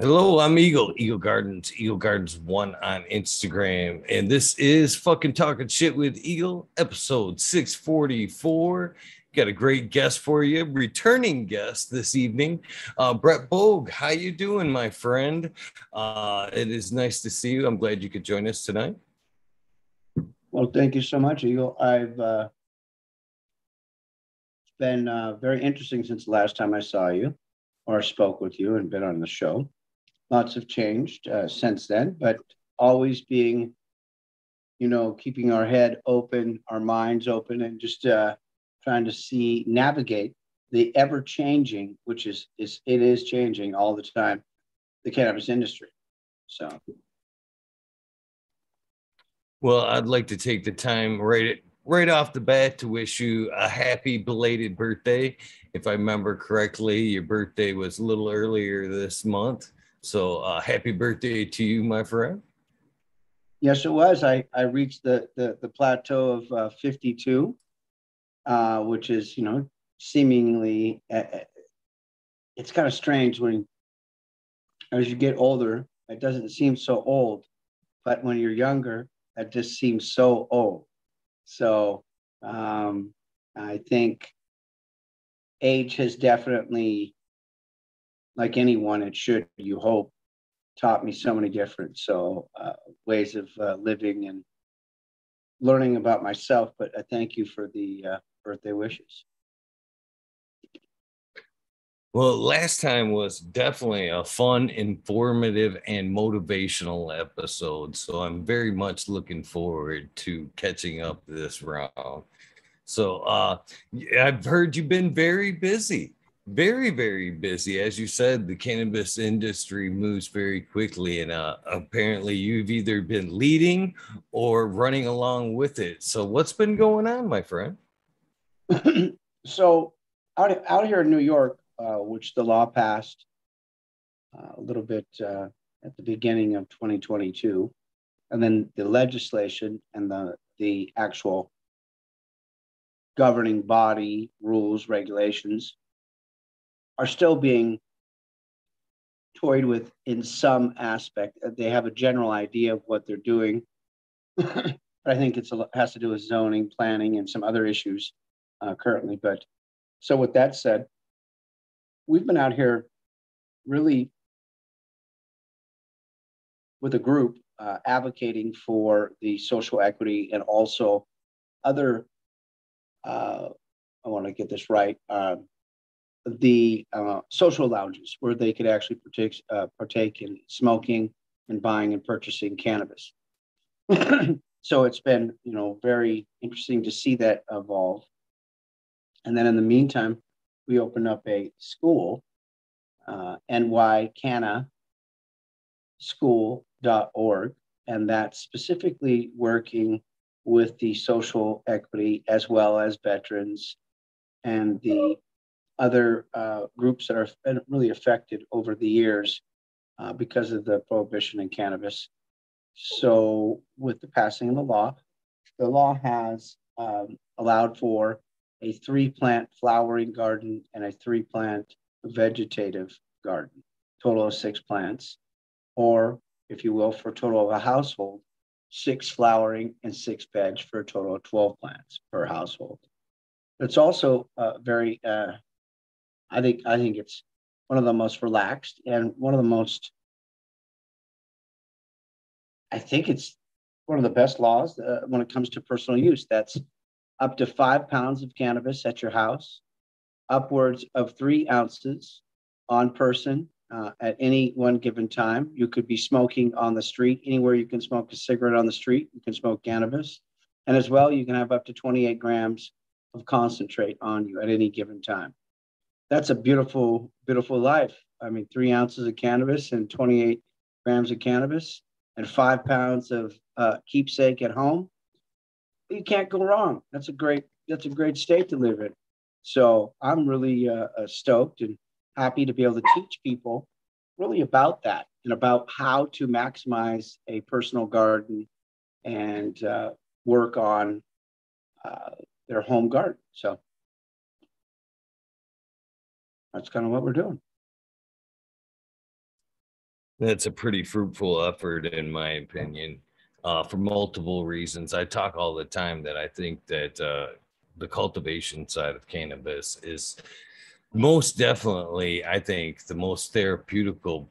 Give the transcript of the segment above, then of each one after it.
Hello, I'm Eagle, Eagle Gardens, Eagle Gardens One on Instagram. And this is fucking talking shit with Eagle, episode 644. Got a great guest for you, returning guest this evening, uh, Brett Bogue. How you doing, my friend? Uh, it is nice to see you. I'm glad you could join us tonight. Well, thank you so much, Eagle. I've uh, been uh, very interesting since the last time I saw you or spoke with you and been on the show lots have changed uh, since then, but always being, you know, keeping our head open, our minds open, and just uh, trying to see, navigate the ever changing, which is, is it is changing all the time, the cannabis industry. So. Well, I'd like to take the time right right off the bat to wish you a happy belated birthday. If I remember correctly, your birthday was a little earlier this month. So uh, happy birthday to you, my friend. Yes, it was. I, I reached the, the, the plateau of uh, 52, uh, which is, you know, seemingly, uh, uh, it's kind of strange when, as you get older, it doesn't seem so old. But when you're younger, that just seems so old. So um, I think age has definitely like anyone, it should, you hope, taught me so many different so uh, ways of uh, living and learning about myself. But I thank you for the uh, birthday wishes. Well, last time was definitely a fun, informative, and motivational episode. So I'm very much looking forward to catching up this round. So uh, I've heard you've been very busy very very busy. As you said the cannabis industry moves very quickly and uh, apparently you've either been leading or running along with it. So what's been going on my friend? So out, out here in new york uh, which the law passed uh, a little bit uh, at the beginning of 2022 and then the legislation and the the actual governing body rules regulations are still being toyed with in some aspect. They have a general idea of what they're doing, but I think it has to do with zoning, planning, and some other issues uh, currently. But so, with that said, we've been out here really with a group uh, advocating for the social equity and also other. Uh, I want to get this right. Um, the uh, social lounges where they could actually partake, uh, partake in smoking and buying and purchasing cannabis. so it's been, you know, very interesting to see that evolve. And then in the meantime, we opened up a school, uh, nycanna school.org, and that's specifically working with the social equity as well as veterans and the other uh, groups that are really affected over the years uh, because of the prohibition in cannabis. So, with the passing of the law, the law has um, allowed for a three plant flowering garden and a three plant vegetative garden, total of six plants, or if you will, for a total of a household, six flowering and six veg for a total of 12 plants per household. It's also uh, very uh, I think I think it's one of the most relaxed and one of the most. I think it's one of the best laws uh, when it comes to personal use. That's up to five pounds of cannabis at your house, upwards of three ounces on person uh, at any one given time. You could be smoking on the street. Anywhere you can smoke a cigarette on the street, you can smoke cannabis. And as well, you can have up to 28 grams of concentrate on you at any given time that's a beautiful, beautiful life. I mean, three ounces of cannabis and 28 grams of cannabis and five pounds of uh, keepsake at home. You can't go wrong. That's a great, that's a great state to live in. So I'm really uh, uh, stoked and happy to be able to teach people really about that and about how to maximize a personal garden and uh, work on uh, their home garden. So that's kind of what we're doing. That's a pretty fruitful effort, in my opinion, uh, for multiple reasons. I talk all the time that I think that uh, the cultivation side of cannabis is most definitely, I think, the most therapeutical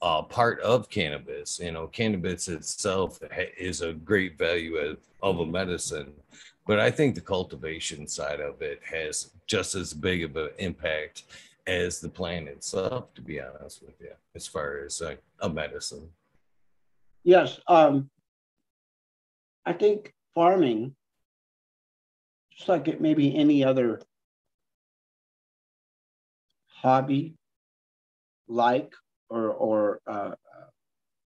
uh, part of cannabis. You know, cannabis itself is a great value of, of a medicine, but I think the cultivation side of it has just as big of an impact as the plant itself, to be honest with you, as far as a, a medicine. Yes. Um, I think farming, just like it maybe any other hobby, like or, or uh,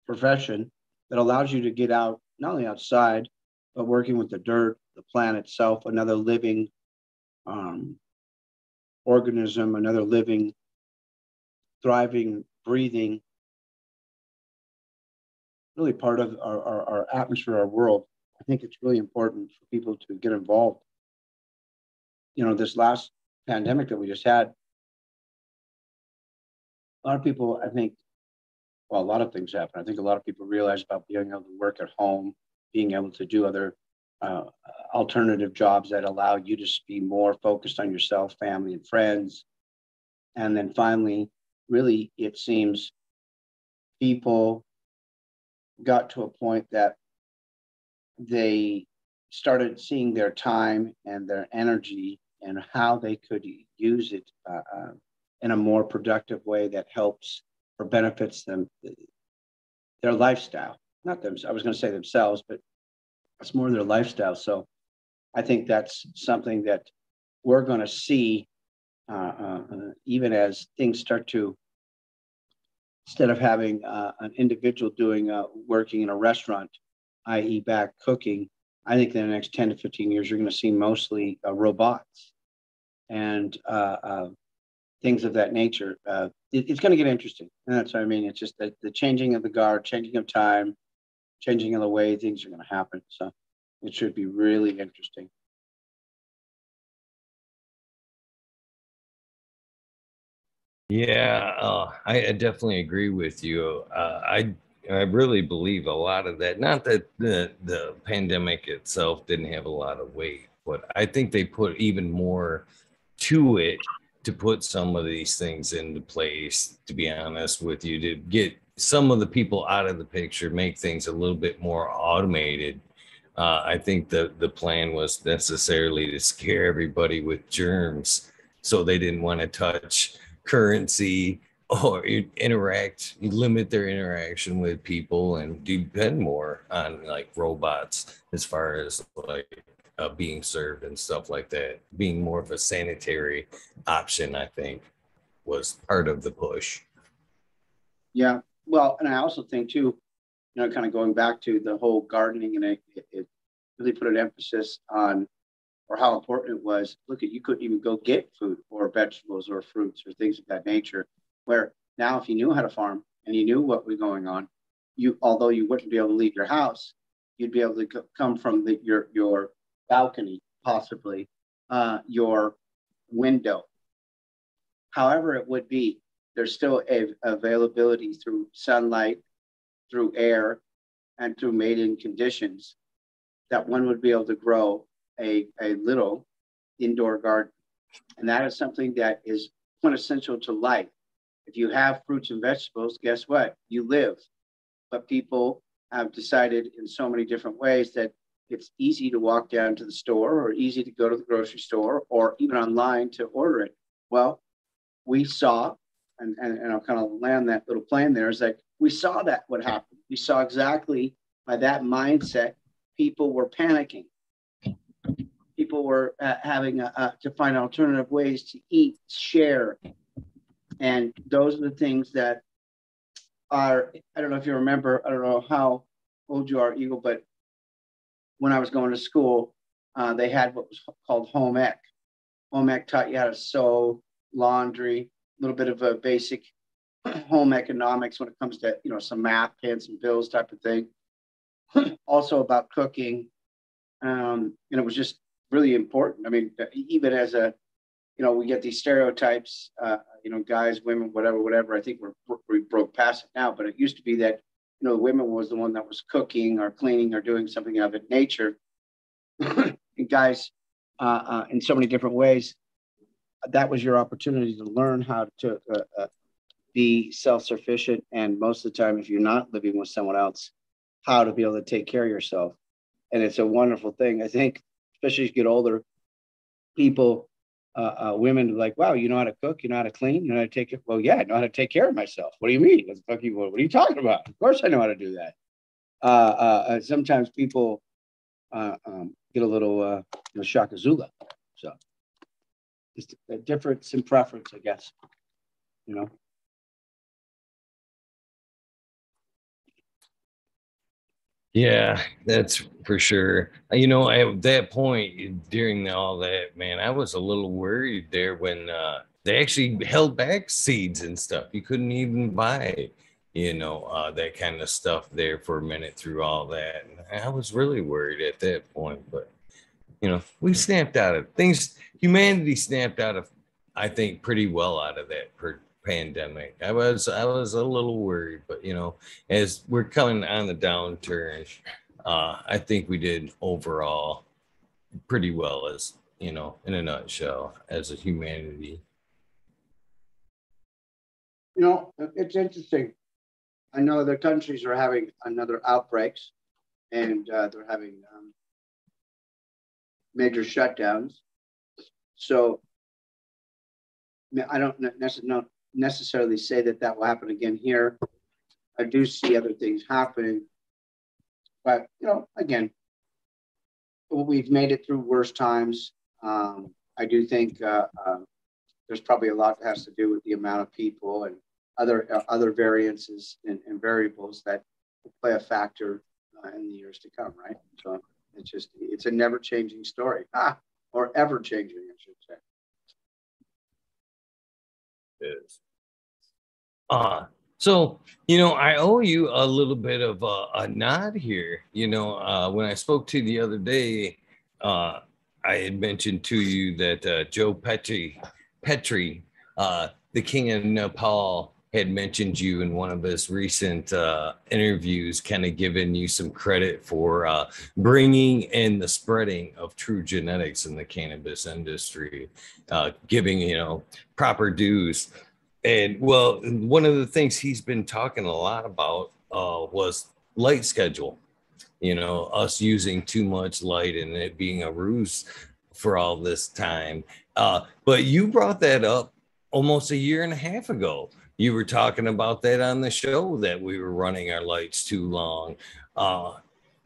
profession that allows you to get out, not only outside, but working with the dirt, the plant itself, another living um, organism, another living, thriving, breathing, really part of our, our, our atmosphere, our world. I think it's really important for people to get involved. You know, this last pandemic that we just had, a lot of people, I think, well, a lot of things happen. I think a lot of people realize about being able to work at home, being able to do other uh, alternative jobs that allow you to be more focused on yourself, family, and friends. And then finally, really, it seems people got to a point that they started seeing their time and their energy and how they could use it uh, uh, in a more productive way that helps or benefits them their lifestyle not them i was going to say themselves but it's more their lifestyle so i think that's something that we're going to see uh, uh, uh, even as things start to instead of having uh, an individual doing uh, working in a restaurant i.e back cooking i think in the next 10 to 15 years you're going to see mostly uh, robots and things of that nature. Uh, it, it's going to get interesting. And that's what I mean. It's just the, the changing of the guard, changing of time, changing of the way things are going to happen. So it should be really interesting. Yeah, uh, I, I, definitely agree with you. Uh, I I really believe a lot of that. Not that the the pandemic itself didn't have a lot of weight, but I think they put even more to it to put some of these things into place, to be honest with you, to get some of the people out of the picture, make things a little bit more automated. Uh, I think the, the plan was necessarily to scare everybody with germs so they didn't want to touch currency or interact, limit their interaction with people and depend more on like robots as far as like uh, being served and stuff like that. Being more of a sanitary option, I think, was part of the push. Yeah, well, and I also think too, you know, kind of going back to the whole gardening, and it, it really put an emphasis on, or how important it was. Look at you couldn't even go get food or vegetables or fruits or things of that nature. Where now, if you knew how to farm and you knew what was going on, you although you wouldn't be able to leave your house, you'd be able to come from the, your your balcony, possibly uh, your window. However, it would be, there's still a availability through sunlight, through air, and through mating conditions that one would be able to grow a, a little indoor garden. And that is something that is quintessential to life. If you have fruits and vegetables, guess what? You live. But people have decided in so many different ways that it's easy to walk down to the store or easy to go to the grocery store or even online to order it. Well, we saw, and, and, and I'll kind of land that little plane there, is that we saw that what happened. We saw exactly by that mindset, people were panicking. People were uh, having a, uh, to find alternative ways to eat, share. And those are the things that are, I don't know if you remember, I don't know how old you are, Eagle, but when I was going to school, uh, they had what was called home ec. Home ec taught you how to sew, laundry, little bit of a basic home economics when it comes to you know some math, paying some bills type of thing. also about cooking, um, and it was just really important. I mean, even as a you know, we get these stereotypes, uh, you know, guys, women, whatever, whatever. I think we're, we broke past it now, but it used to be that, you know, women was the one that was cooking or cleaning or doing something of it nature. and guys, uh, uh, in so many different ways, that was your opportunity to learn how to uh, uh, be self-sufficient. And most of the time, if you're not living with someone else, how to be able to take care of yourself. And it's a wonderful thing. I think, especially as you get older, people uh, uh, women like, wow, you know how to cook, you know how to clean, you know how to take it. Well, yeah, I know how to take care of myself. What do you mean? What the fuck you? What are you talking about? Of course, I know how to do that. Uh, uh, uh sometimes people um, get a little, uh, you know, shakazula. So it's a difference in preference, I guess. You know. Yeah, that's for sure. You know, at that point during all that, man, I was a little worried there when uh, they actually held back seeds and stuff. You couldn't even buy, you know, uh, that kind of stuff there for a minute through all that. And I was really worried at that point, but you know, we snapped out of things. Humanity snapped out of, I think, pretty well out of that per, pandemic. I was I was a little worried, but you know, as we're coming on the downturn, uh, I think we did overall pretty well as you know, in a nutshell, as a humanity. You know, it's interesting. I know other countries are having another outbreaks, and uh, they're having um, major shutdowns. So I don't necessarily say that that will happen again here. I do see other things happening, but you know, again, we've made it through worse times. Um, I do think uh, uh, there's probably a lot that has to do with the amount of people and other uh, other variances and, and, variables that play a factor uh, in the years to come, right? So it's just it's a never changing story, ah, or ever changing, I should say is. Uh, so, you know, I owe you a little bit of a, a nod here. You know, uh, when I spoke to you the other day, uh, I had mentioned to you that uh, Joe Pietri, Pietri, uh, the king of Nepal, had mentioned you in one of his recent uh, interviews, kind of giving you some credit for uh, bringing in the spreading of true genetics in the cannabis industry, uh, giving you know proper dues. And well, one of the things he's been talking a lot about uh, was light schedule. You know, us using too much light and it being a ruse for all this time. Uh, but you brought that up almost a year and a half ago you were talking about that on the show that we were running our lights too long. Uh,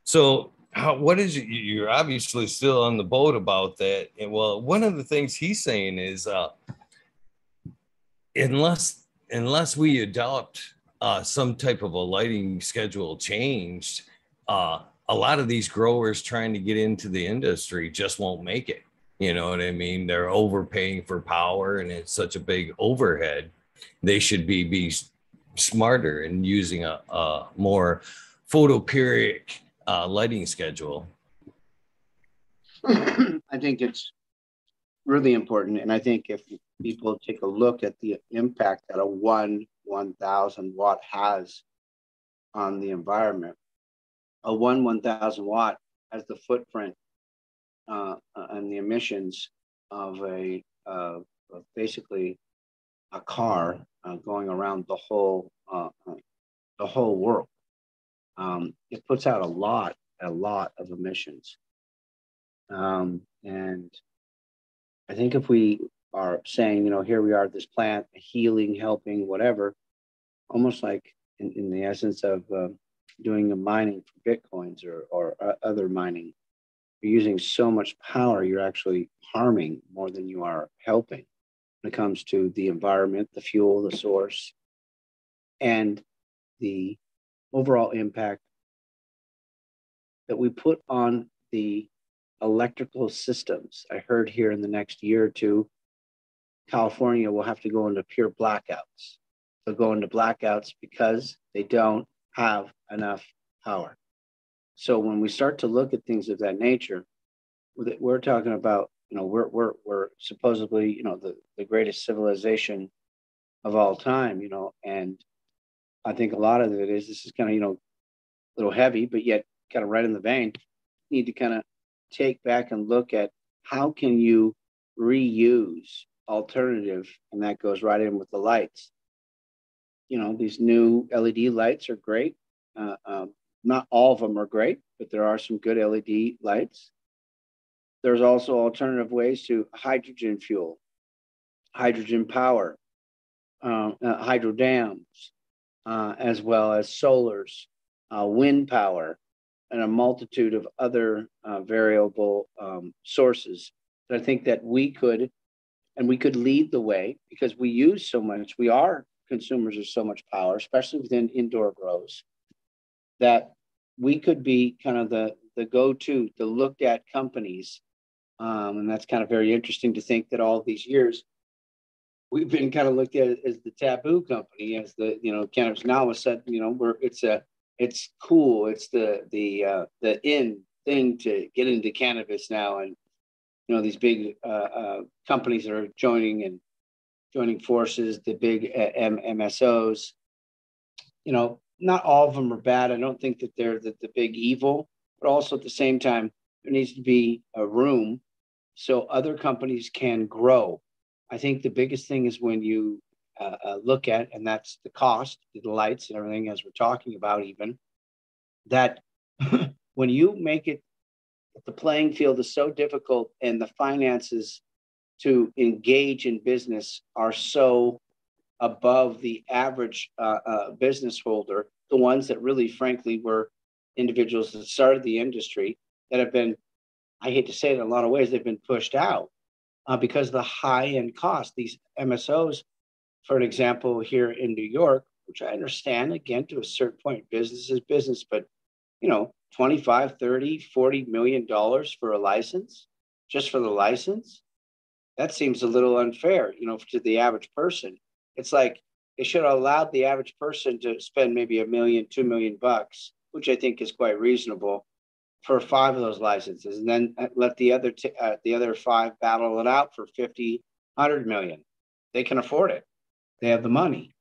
so how, what is it? You're obviously still on the boat about that. And well, one of the things he's saying is, uh, unless unless we adopt uh, some type of a lighting schedule changed, uh, a lot of these growers trying to get into the industry just won't make it. You know what I mean? They're overpaying for power, and it's such a big overhead they should be be smarter and using a, a more photoperiodic uh, lighting schedule. I think it's really important, and I think if people take a look at the impact that a one 1000 watt has on the environment, a one 1000 watt has the footprint uh, and the emissions of a uh, basically a car uh, going around the whole uh, uh, the whole world. Um, it puts out a lot, a lot of emissions. Um, and I think if we are saying, you know, here we are, at this plant healing, helping, whatever, almost like in, in the essence of uh, doing a mining for bitcoins or, or uh, other mining, you're using so much power, you're actually harming more than you are helping when it comes to the environment, the fuel, the source, and the overall impact that we put on the electrical systems. I heard here in the next year or two, California will have to go into pure blackouts. They'll go into blackouts because they don't have enough power. So when we start to look at things of that nature, we're talking about you know, we're we're we're supposedly, you know, the, the greatest civilization of all time, you know, and I think a lot of it is this is kind of, you know, a little heavy, but yet kind of right in the vein. need to kind of take back and look at how can you reuse alternative, and that goes right in with the lights. You know, these new LED lights are great. Uh, um, not all of them are great, but there are some good LED lights. There's also alternative ways to hydrogen fuel, hydrogen power, uh, uh, hydro dams, uh, as well as solars, uh, wind power, and a multitude of other uh, variable um, sources. But I think that we could, and we could lead the way because we use so much. We are consumers of so much power, especially within indoor grows, that we could be kind of the the go-to, the looked at companies um, and that's kind of very interesting to think that all these years we've been kind of looked at as the taboo company, as the you know cannabis now has said you know we're it's a it's cool, it's the the uh, the in thing to get into cannabis now, and you know these big uh, uh, companies that are joining and joining forces, the big uh, M- MSOs. You know, not all of them are bad. I don't think that they're the, the big evil, but also at the same time, there needs to be a room so other companies can grow. I think the biggest thing is when you uh, uh, look at, and that's the cost, the lights and everything, as we're talking about, even that when you make it, the playing field is so difficult and the finances to engage in business are so above the average uh, uh, business holder, the ones that really, frankly, were individuals that started the industry that have been I hate to say it in a lot of ways, they've been pushed out uh, because of the high end cost. These MSOs, for an example, here in New York, which I understand again to a certain point, business is business, but you know, 25, 30, 40 million dollars for a license, just for the license, that seems a little unfair, you know, to the average person. It's like they should have allowed the average person to spend maybe a million, two million bucks, which I think is quite reasonable for five of those licenses, and then uh, let the other t- uh, the other five battle it out for 50, 100 million. They can afford it. They have the money,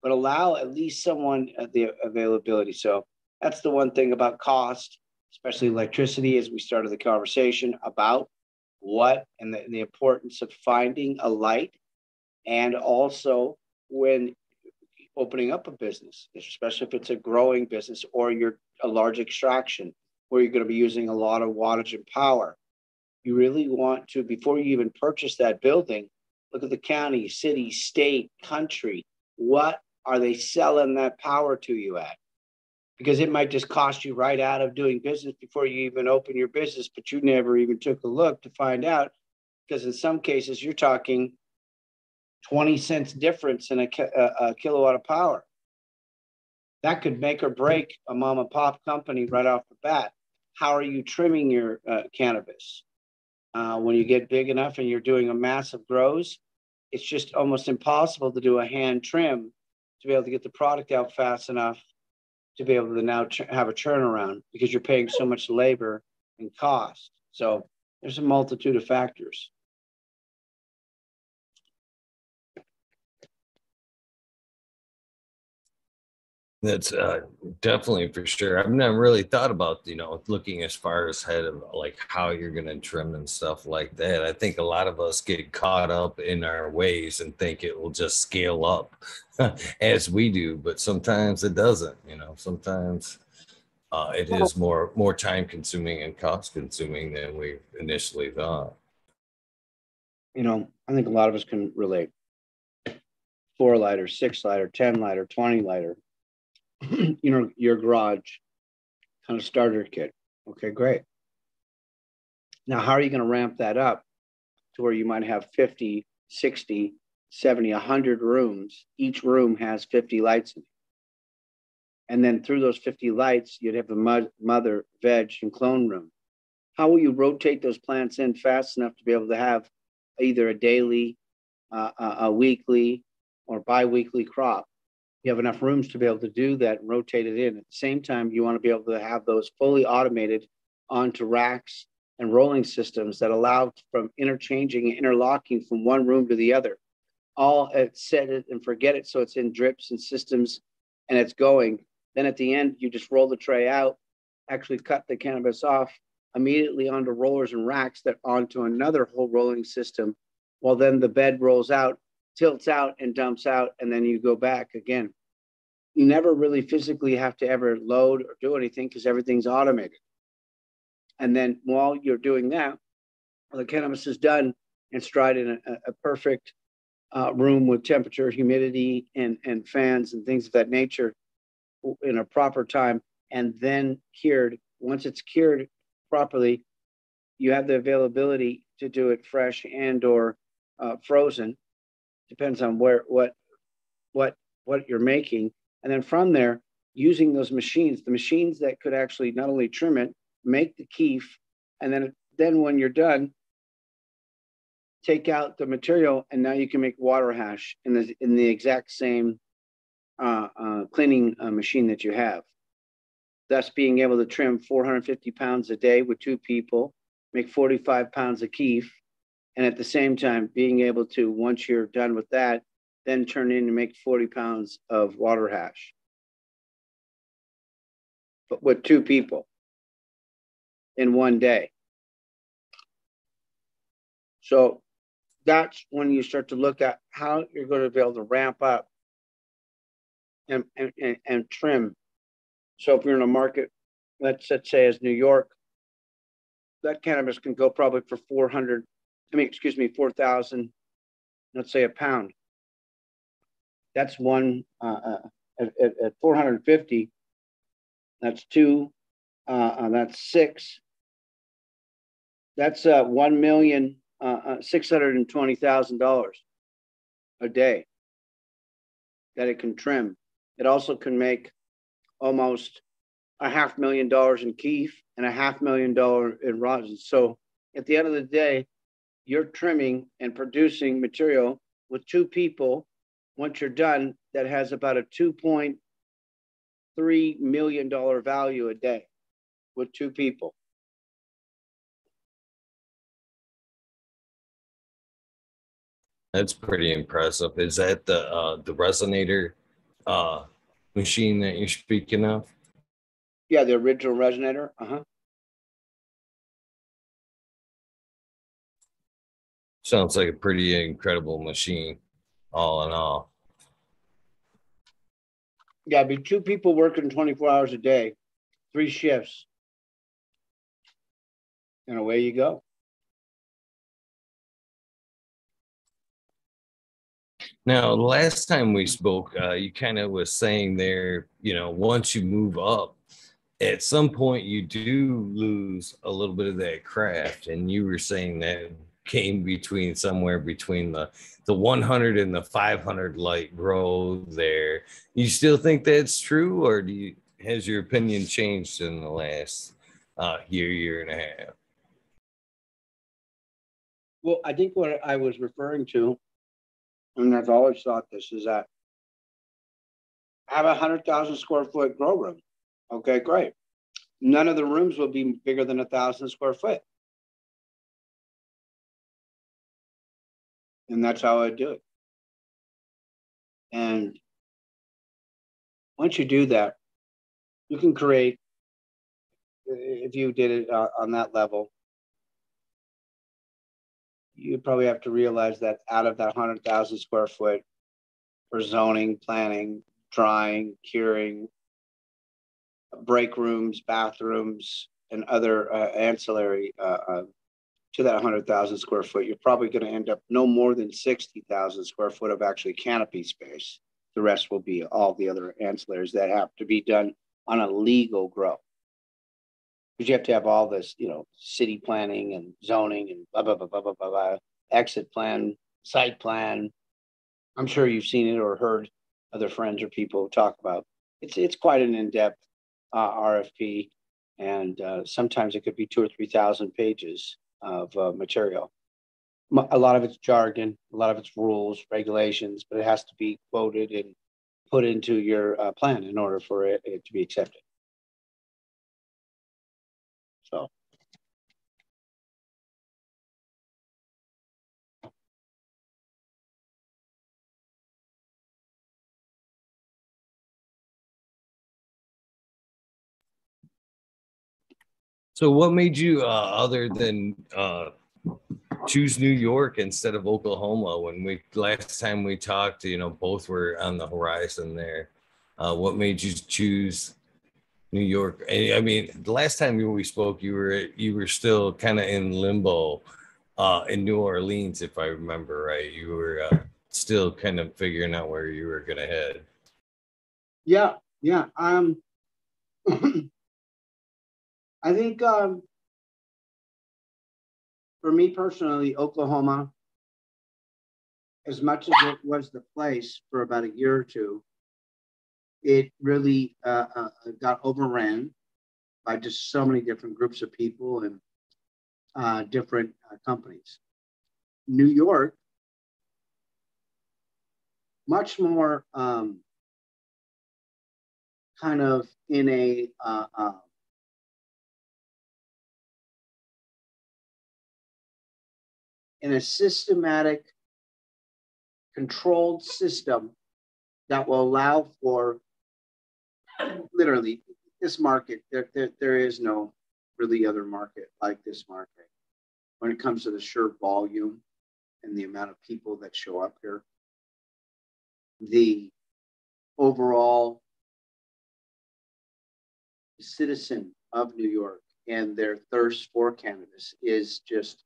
but allow at least someone the availability. So that's the one thing about cost, especially electricity, as we started the conversation about what and the, the importance of finding a light, and also when opening up a business, especially if it's a growing business or you're a large extraction where you're going to be using a lot of wattage and power. You really want to, before you even purchase that building, look at the county, city, state, country. What are they selling that power to you at? Because it might just cost you right out of doing business before you even open your business, but you never even took a look to find out. Because in some cases, you're talking 20 cents difference in a, a, a kilowatt of power. That could make or break a mom and pop company right off the bat how are you trimming your uh, cannabis? Uh, when you get big enough and you're doing a massive grows, it's just almost impossible to do a hand trim to be able to get the product out fast enough to be able to now ch- have a turnaround because you're paying so much labor and cost. So there's a multitude of factors. That's uh, definitely for sure. I've never really thought about, you know, looking as far as ahead of like how you're going to trim and stuff like that. I think a lot of us get caught up in our ways and think it will just scale up as we do, but sometimes it doesn't, you know, sometimes uh, it is more, more time consuming and cost consuming than we initially thought. You know, I think a lot of us can relate. Four lighter, six lighter, 10 lighter, 20 lighter you know, your garage kind of starter kit. Okay, great. Now, how are you going to ramp that up to where you might have 50, 60, 70, 100 rooms? Each room has 50 lights in it. And then through those 50 lights, you'd have a mother, veg, and clone room. How will you rotate those plants in fast enough to be able to have either a daily, uh, a weekly, or biweekly crop? You have enough rooms to be able to do that and rotate it in. At the same time, you want to be able to have those fully automated onto racks and rolling systems that allow from interchanging and interlocking from one room to the other. All at set it and forget it. So it's in drips and systems and it's going. Then at the end, you just roll the tray out, actually cut the cannabis off immediately onto rollers and racks that onto another whole rolling system. While then the bed rolls out, tilts out and dumps out, and then you go back again. You never really physically have to ever load or do anything because everything's automated. And then while you're doing that, the cannabis is done and dried in a, a perfect uh, room with temperature, humidity, and, and fans and things of that nature in a proper time, and then cured. Once it's cured properly, you have the availability to do it fresh and or uh, frozen. Depends on where what what what you're making, and then from there, using those machines, the machines that could actually not only trim it, make the keef, and then then when you're done, take out the material, and now you can make water hash in the in the exact same uh, uh, cleaning uh, machine that you have. Thus, being able to trim 450 pounds a day with two people, make 45 pounds of keef, and at the same time being able to, once you're done with that, then turn in and make 40 pounds of water hash. But with two people in one day. So that's when you start to look at how you're going to be able to ramp up and, and, and, trim. So if you're in a market, let's, let's say as New York, that cannabis can go probably for 400, I mean, excuse me, 4,000, let's say a pound. That's one, uh, uh, at, at, at 450, that's two, uh, uh, that's six. That's uh, one million uh six hundred and twenty thousand dollars a day that it can trim. It also can make almost a half million dollars in keef and a half million dollar in rosin. So at the end of the day, you're trimming and producing material with two people. Once you're done, that has about a two point three million dollar value a day with two people. That's pretty impressive. Is that the uh, the Resinator uh, machine that you're speaking of? Yeah, the original Resinator. Uh Sounds like a pretty incredible machine, all in all. Yeah, be two people working 24 hours a day, three shifts. And away you go. Now, last time we spoke, uh, you kind of was saying there, you know, once you move up, at some point you do lose a little bit of that craft, and you were saying that came between somewhere between the the 100 and the 500 light grow there. You still think that's true, or do you has your opinion changed in the last uh, year, year and a half? Well, I think what I was referring to and I've always thought this is that I have a hundred thousand square foot grow room. Okay, great. None of the rooms will be bigger than a thousand square foot. And that's how I do it. And once you do that, you can create, if you did it uh, on that level, you probably have to realize that out of that 100,000 square foot for zoning, planning, drying, curing, break rooms, bathrooms, and other uh, ancillary uh, uh, to that 100,000 square foot, you're probably going to end up no more than 60,000 square foot of actually canopy space. The rest will be all the other ancillaries that have to be done on a legal grow because you have to have all this, you know, city planning and zoning and blah, blah, blah, blah, blah, blah, blah, exit plan, site plan. I'm sure you've seen it or heard other friends or people talk about. It's, it's quite an in-depth uh, RFP. And uh, sometimes it could be two or 3,000 pages of uh, material. A lot of it's jargon, a lot of it's rules, regulations, but it has to be quoted and put into your uh, plan in order for it, it to be accepted. So So, what made you, uh, other than uh, choose New York instead of Oklahoma? When we last time we talked, you know, both were on the horizon there. Uh, what made you choose New York? I mean, the last time we spoke, you were you were still kind of in limbo uh, in New Orleans, if I remember right. You were uh, still kind of figuring out where you were going to head. Yeah, yeah. Um, I think um, for me personally, Oklahoma, as much as it was the place for about a year or two, it really uh, uh, got overran by just so many different groups of people and uh, different uh, companies. New York, much more um, kind of in a in a systematic, controlled system that will allow for literally this market. There, there, there is no really other market like this market when it comes to the sheer volume and the amount of people that show up here. The overall citizen of New York and their thirst for cannabis is just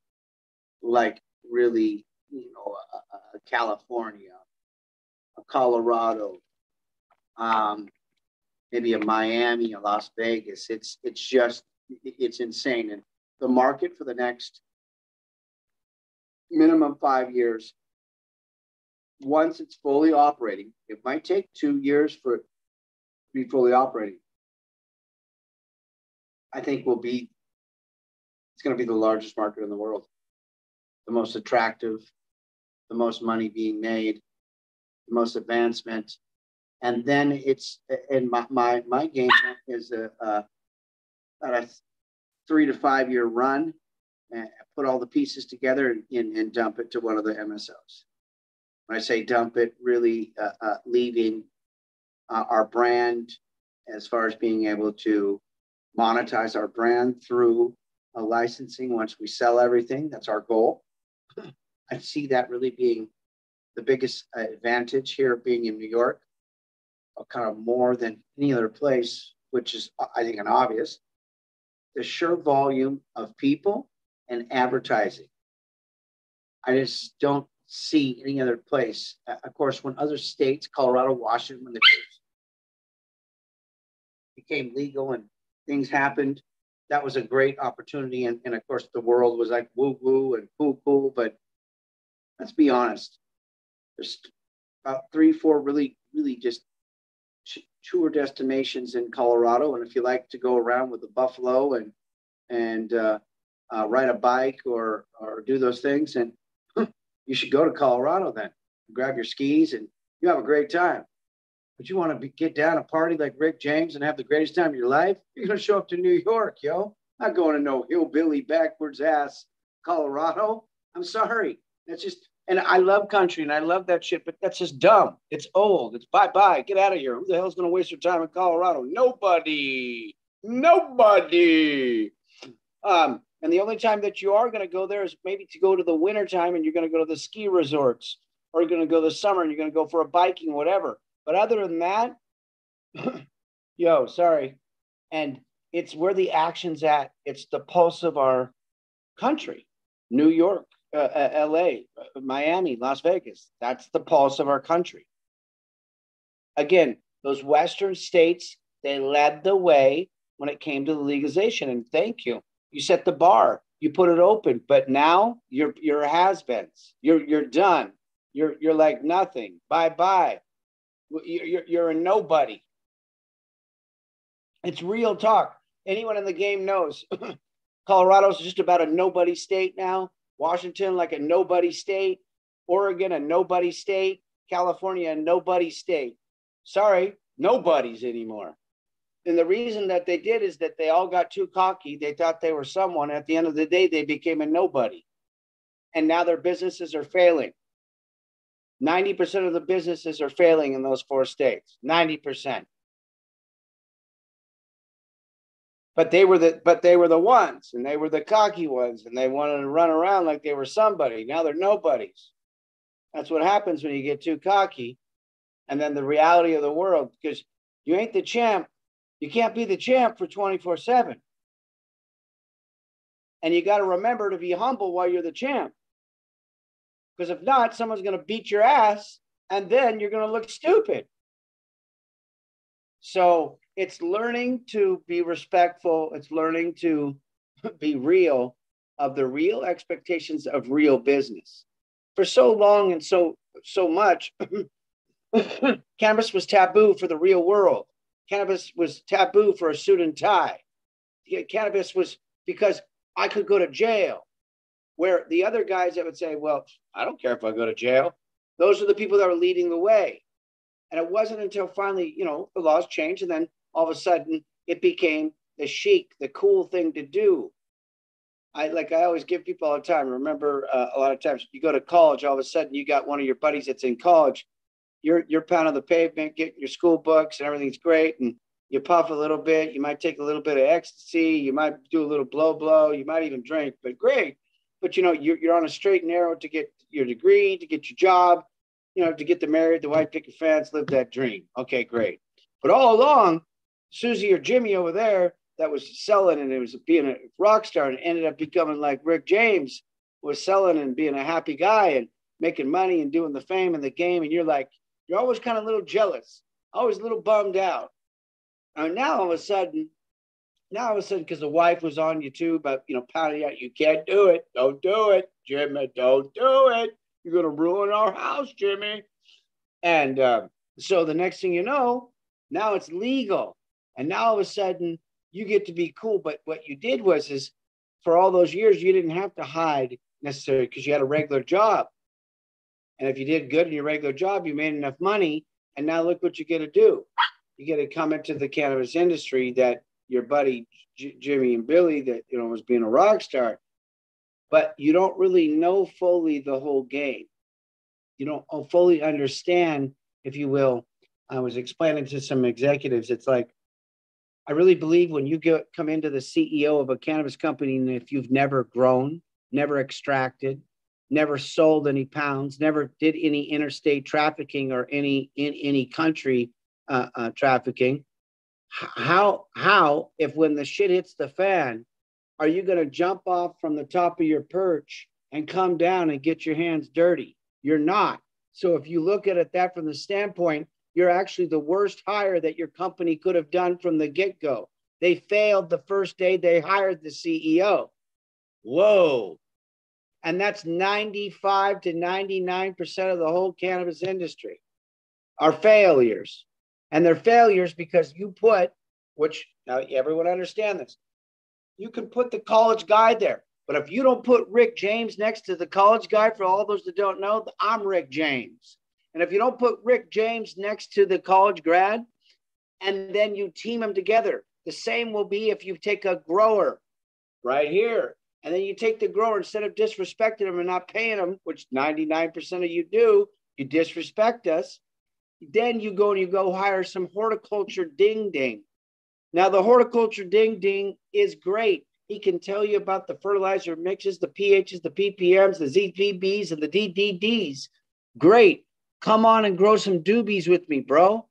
like really, you know, California, Colorado, um, maybe a Miami, a Las Vegas. It's it's just it's insane, and the market for the next minimum five years. Once it's fully operating, it might take two years for it to be fully operating. I think will be it's going to be the largest market in the world the most attractive, the most money being made, the most advancement. And then it's, and my, my, my game is a, a, a three to five year run, and put all the pieces together and, and, and, dump it to one of the MSOs. When I say dump it, really uh, uh, leaving uh, our brand as far as being able to monetize our brand through a licensing once we sell everything. That's our goal. I see that really being the biggest advantage here being in New York, uh, kind of more than any other place, which is, I think, an obvious. The sheer volume of people and advertising. I just don't see any other place. Of course, when other states, Colorado, Washington, when they became legal and things happened, that was a great opportunity. And, and of course, the world was like woo woo and cool cool. But let's be honest, there's about three, four really, really just tour destinations in Colorado. And if you like to go around with a buffalo and and uh, uh, ride a bike or or do those things, and you should go to Colorado then. Grab your skis and you have a great time. But you want to be, get down a party like Rick James and have the greatest time of your life? You're going to show up to New York, yo. Not going to no hillbilly backwards ass Colorado. I'm sorry. That's just, and I love country and I love that shit, but that's just dumb. It's old. It's bye bye. Get out of here. Who the hell's going to waste your time in Colorado? Nobody. Nobody. Um, and the only time that you are going to go there is maybe to go to the winter time and you're going to go to the ski resorts or you're going to go the summer and you're going to go for a biking, whatever. But other than that, yo, sorry. And it's where the action's at. It's the pulse of our country. New York, uh, uh, LA, uh, Miami, Las Vegas. That's the pulse of our country. Again, those Western states, they led the way when it came to the legalization. And thank you. You set the bar, you put it open, but now you're you're has-beens. You're you're done. You're you're like nothing. Bye bye. You're, you're a nobody. It's real talk. Anyone in the game knows Colorado's just about a nobody state now. Washington, like a nobody state. Oregon, a nobody state. California, a nobody state. Sorry, nobody's anymore. And the reason that they did is that they all got too cocky. They thought they were someone. At the end of the day, they became a nobody. And now their businesses are failing. 90% of the businesses are failing in those four states. 90%. but they were the but they were the ones and they were the cocky ones and they wanted to run around like they were somebody now they're nobodies that's what happens when you get too cocky and then the reality of the world because you ain't the champ you can't be the champ for 24 7 and you got to remember to be humble while you're the champ because if not someone's going to beat your ass and then you're going to look stupid so it's learning to be respectful. It's learning to be real of the real expectations of real business. For so long and so so much, cannabis was taboo for the real world. Cannabis was taboo for a suit and tie. Cannabis was because I could go to jail. Where the other guys that would say, "Well, I don't care if I go to jail," those are the people that are leading the way. And it wasn't until finally, you know, the laws changed, and then all of a sudden it became the chic, the cool thing to do. I like I always give people all the time. Remember, uh, a lot of times you go to college, all of a sudden you got one of your buddies that's in college. You're you're pounding the pavement, getting your school books, and everything's great. And you puff a little bit. You might take a little bit of ecstasy. You might do a little blow blow. You might even drink. But great. But you know you're you're on a straight and narrow to get your degree, to get your job, you know, to get the married, the white picket fence, live that dream. Okay, great. But all along, Susie or Jimmy over there that was selling and it was being a rock star and ended up becoming like Rick James was selling and being a happy guy and making money and doing the fame and the game. And you're like, you're always kind of a little jealous, always a little bummed out. And now all of a sudden, now all of a sudden, because the wife was on you too, but you know, pounding out, you can't do it. Don't do it, Jimmy. Don't do it. You're gonna ruin our house, Jimmy. And uh, so the next thing you know, now it's legal. And now all of a sudden you get to be cool. But what you did was is for all those years you didn't have to hide necessarily because you had a regular job. And if you did good in your regular job, you made enough money. And now look what you get to do. You get to come into the cannabis industry that your buddy J- Jimmy and Billy that you know was being a rock star, but you don't really know fully the whole game. You don't fully understand, if you will. I was explaining to some executives, it's like I really believe when you get come into the CEO of a cannabis company, and if you've never grown, never extracted, never sold any pounds, never did any interstate trafficking or any in any country uh, uh, trafficking, how how if when the shit hits the fan, are you going to jump off from the top of your perch and come down and get your hands dirty? You're not. So if you look at it that from the standpoint you're actually the worst hire that your company could have done from the get go. They failed the first day they hired the CEO. Whoa. And that's 95 to 99% of the whole cannabis industry are failures. And they're failures because you put, which now everyone understand this, you can put the college guy there. But if you don't put Rick James next to the college guy, for all those that don't know, I'm Rick James. And if you don't put Rick James next to the college grad and then you team them together, the same will be if you take a grower right here and then you take the grower instead of disrespecting them and not paying them, which 99% of you do, you disrespect us. Then you go and you go hire some horticulture ding ding. Now, the horticulture ding ding is great. He can tell you about the fertilizer mixes, the pHs, the ppms, the ZPBs, and the DDDs. Great. Come on and grow some doobies with me, bro.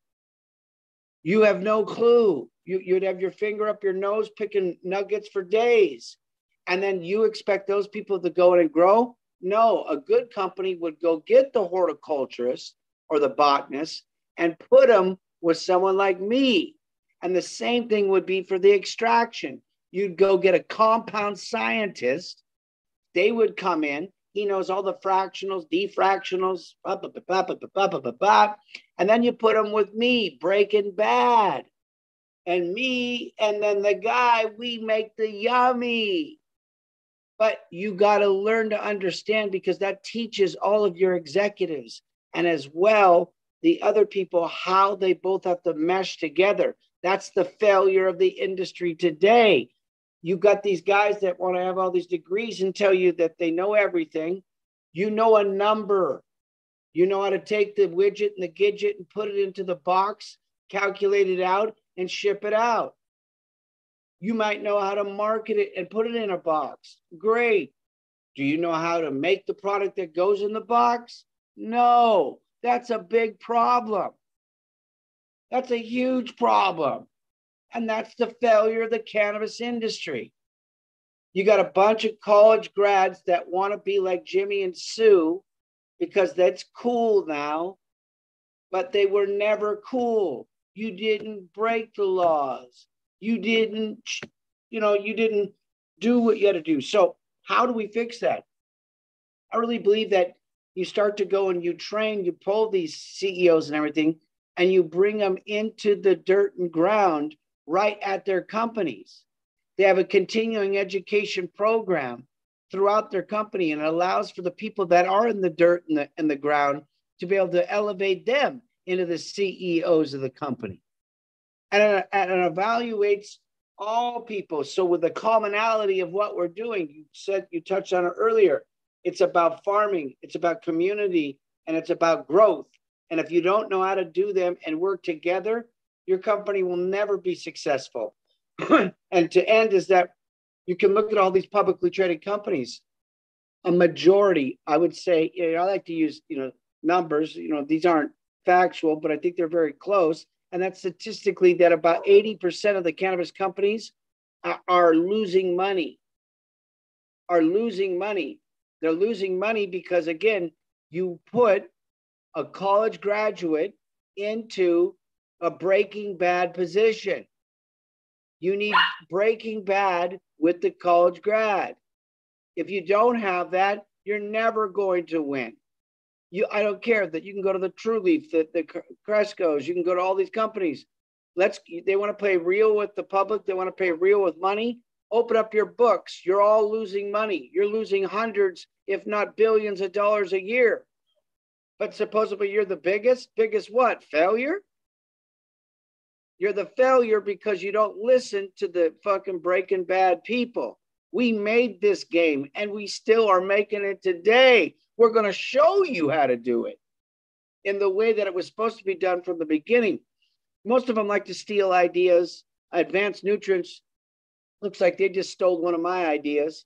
You have no clue. You, you'd have your finger up your nose picking nuggets for days. And then you expect those people to go in and grow? No, a good company would go get the horticulturist or the botanist and put them with someone like me. And the same thing would be for the extraction. You'd go get a compound scientist. They would come in he knows all the fractionals, defractionals, blah, blah, blah, and then you put him with me, Breaking Bad. And me and then the guy, we make the yummy. But you got to learn to understand because that teaches all of your executives and as well the other people how they both have to mesh together. That's the failure of the industry today You've got these guys that want to have all these degrees and tell you that they know everything. You know a number. You know how to take the widget and the gidget and put it into the box, calculate it out, and ship it out. You might know how to market it and put it in a box. Great. Do you know how to make the product that goes in the box? No, that's a big problem. That's a huge problem. And that's the failure of the cannabis industry. You got a bunch of college grads that want to be like Jimmy and Sue because that's cool now, but they were never cool. You didn't break the laws you didn't, you know, you didn't do what you had to do. So, how do we fix that? I really believe that you start to go and you train, you pull these CEOs and everything, and you bring them into the dirt and ground right at their companies. They have a continuing education program throughout their company and it allows for the people that are in the dirt and the, in the ground to be able to elevate them into the CEOs of the company and, and it evaluates all people. So with the commonality of what we're doing, you said you touched on it earlier. It's about farming, it's about community, and it's about growth. And if you don't know how to do them and work together, your company will never be successful. and to end is that you can look at all these publicly traded companies. A majority, I would say, you know, I like to use, you know, numbers. You know, these aren't factual, but I think they're very close and that's statistically that about 80% of the cannabis companies are, losing money are losing money they're losing money because again you put a college graduate into a breaking bad position you need breaking bad with the college grad if you don't have that you're never going to win you, I don't care that you can go to the Trulieve, the, the Cresco's, you can go to all these companies. Let's, they want to play real with the public. They want to pay real with money. Open up your books. You're all losing money. You're losing hundreds, if not billions of dollars a year. But supposedly you're the biggest. Biggest what? Failure? You're the failure because you don't listen to the fucking breaking bad people. We made this game and we still are making it today. We're going to show you how to do it in the way that it was supposed to be done from the beginning. Most of them like to steal ideas. Advanced nutrients looks like they just stole one of my ideas.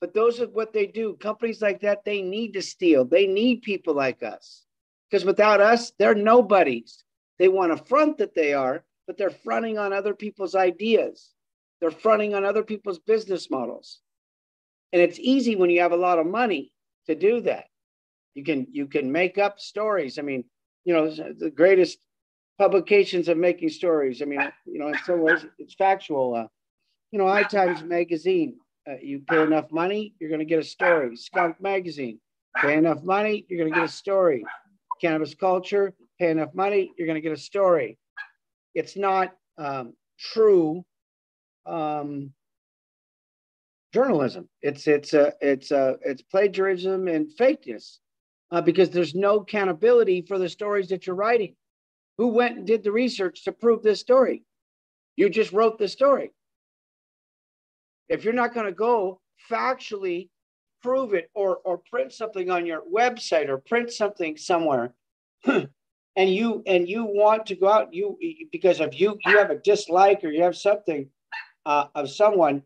But those are what they do. Companies like that, they need to steal. They need people like us. Because without us, they're nobodies. They want to front that they are, but they're fronting on other people's ideas. They're fronting on other people's business models. And it's easy when you have a lot of money to do that. You can you can make up stories. I mean, you know, the greatest publications of making stories. I mean, you know, in some ways it's factual. Uh, you know, High Times magazine. Uh, you pay enough money, you're going to get a story. Skunk magazine. Pay enough money, you're going to get a story. Cannabis culture. Pay enough money, you're going to get a story. It's not um, true um, journalism. It's it's a it's a it's plagiarism and fakeness uh, because there's no accountability for the stories that you're writing. Who went and did the research to prove this story? You just wrote the story. If you're not going to go factually prove it or or print something on your website or print something somewhere and you and you want to go out you because if you you have a dislike or you have something uh, of someone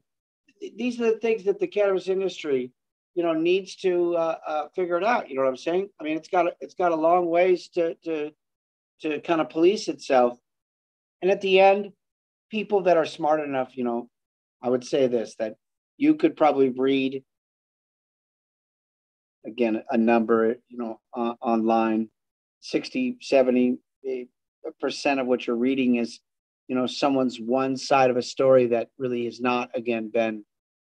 these are the things that the cannabis industry, you know, needs to uh, uh, figure it out. You know what I'm saying? I mean, it's got it's got a long ways to to to kind of police itself. And at the end, people that are smart enough, you know, I would say this that you could probably read again a number, you know, uh, online 60, 70 eh, percent of what you're reading is you know someone's one side of a story that really has not again been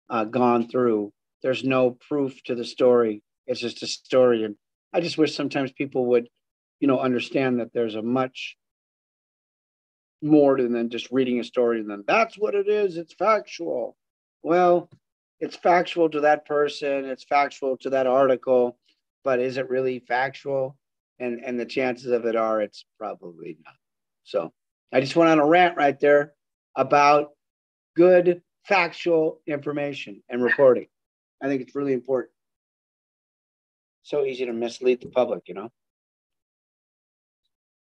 uh, gone through. There's no proof to the story. It's just a story. And I just wish sometimes people would, you know, understand that there's a much more than just reading a story and then that's what it is. It's factual. Well, it's factual to that person, it's factual to that article, but is it really factual? And and the chances of it are it's probably not. So I just went on a rant right there about good factual information and reporting. I think it's really important. So easy to mislead the public, you know?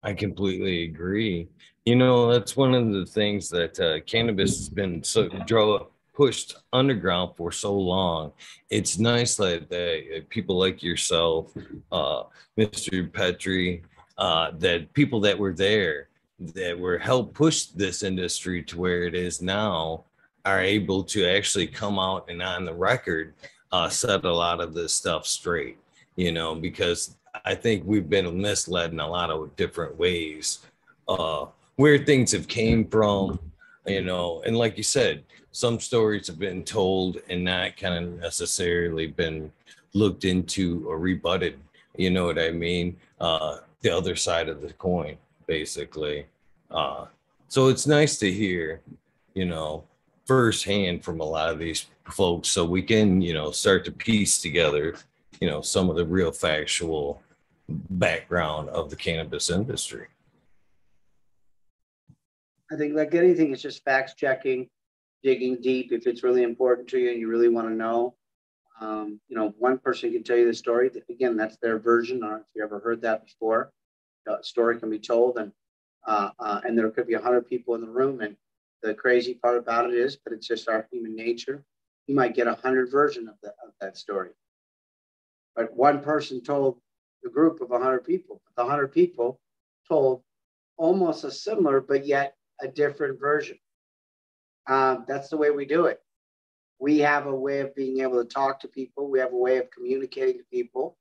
I completely agree. You know, that's one of the things that uh, cannabis has been so draw pushed underground for so long. It's nice that, that people like yourself, uh, Mr. Pietri, uh, that people that were there that were helped push this industry to where it is now are able to actually come out and on the record uh, set a lot of this stuff straight, you know, because I think we've been misled in a lot of different ways. Uh, where things have came from, you know, and like you said, some stories have been told and not kind of necessarily been looked into or rebutted. You know what I mean? Uh, the other side of the coin, basically. Uh, so it's nice to hear, you know, firsthand from a lot of these folks so we can, you know, start to piece together, you know, some of the real factual background of the cannabis industry. I think, like anything, it's just facts checking, digging deep if it's really important to you and you really want to know. Um, you know, one person can tell you the story. Again, that's their version. I if you ever heard that before. A story can be told, and uh, uh, and there could be hundred people in the room. And the crazy part about it is, but it's just our human nature. You might get a hundred version of that of that story, but one person told the group of hundred people. The hundred people told almost a similar, but yet a different version. Um, that's the way we do it. We have a way of being able to talk to people. We have a way of communicating to people.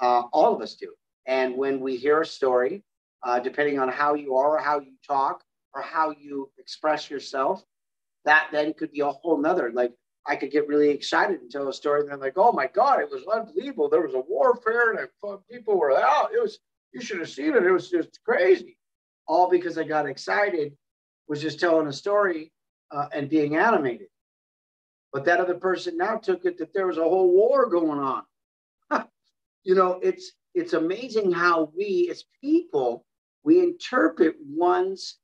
Uh, all of us do. And when we hear a story, uh, depending on how you are, or how you talk, or how you express yourself, that then could be a whole nother. Like I could get really excited and tell a story, and then like, oh my god, it was unbelievable. There was a warfare, and people were out. It was you should have seen it. It was just crazy, all because I got excited, was just telling a story uh, and being animated. But that other person now took it that there was a whole war going on. you know, it's it's amazing how we as people we interpret one's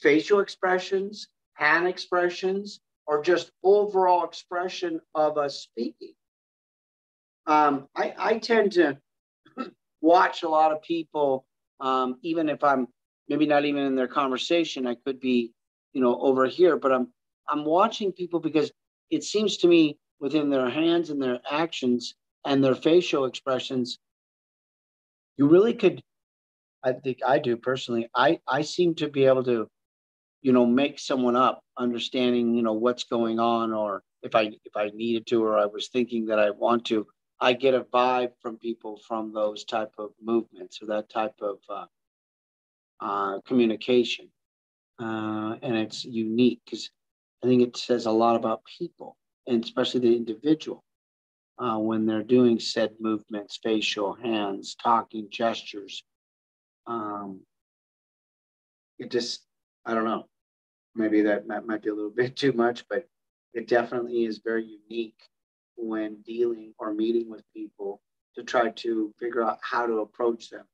facial expressions, hand expressions, or just overall expression of us speaking. Um, I, I, tend to watch a lot of people, um, even if I'm maybe not even in their conversation, I could be, you know, over here, but I'm I'm watching people because it seems to me within their hands and their actions and their facial expressions, you really could I think I do personally. I I seem to be able to, you know, make someone up, understanding you know what's going on, or if I if I needed to, or I was thinking that I want to. I get a vibe from people from those type of movements or that type of uh, uh, communication, uh, and it's unique because I think it says a lot about people and especially the individual uh, when they're doing said movements, facial, hands, talking, gestures, um, it just, I don't know, maybe that might be a little bit too much, but it definitely is very unique when dealing or meeting with people to try to figure out how to approach them.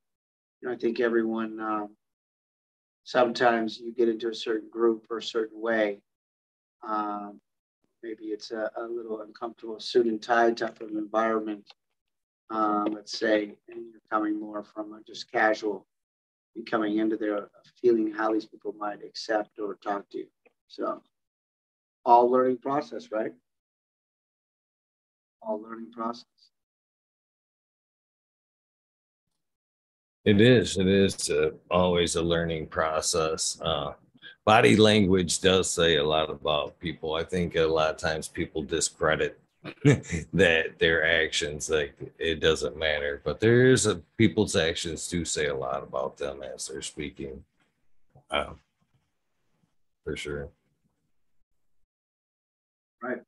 You know, I think everyone, um, sometimes you get into a certain group or a certain way. Um, maybe it's a, a, little uncomfortable suit and tie type of environment, uh, let's say, and you're coming more from a just casual coming into there feeling how these people might accept or talk to you. So all learning process, right? All learning process. It is. It is uh, always a learning process. Uh, body language does say a lot about people. I think a lot of times people discredit that their actions like it doesn't matter but there is a people's actions do say a lot about them as they're speaking. Um, for sure. Right.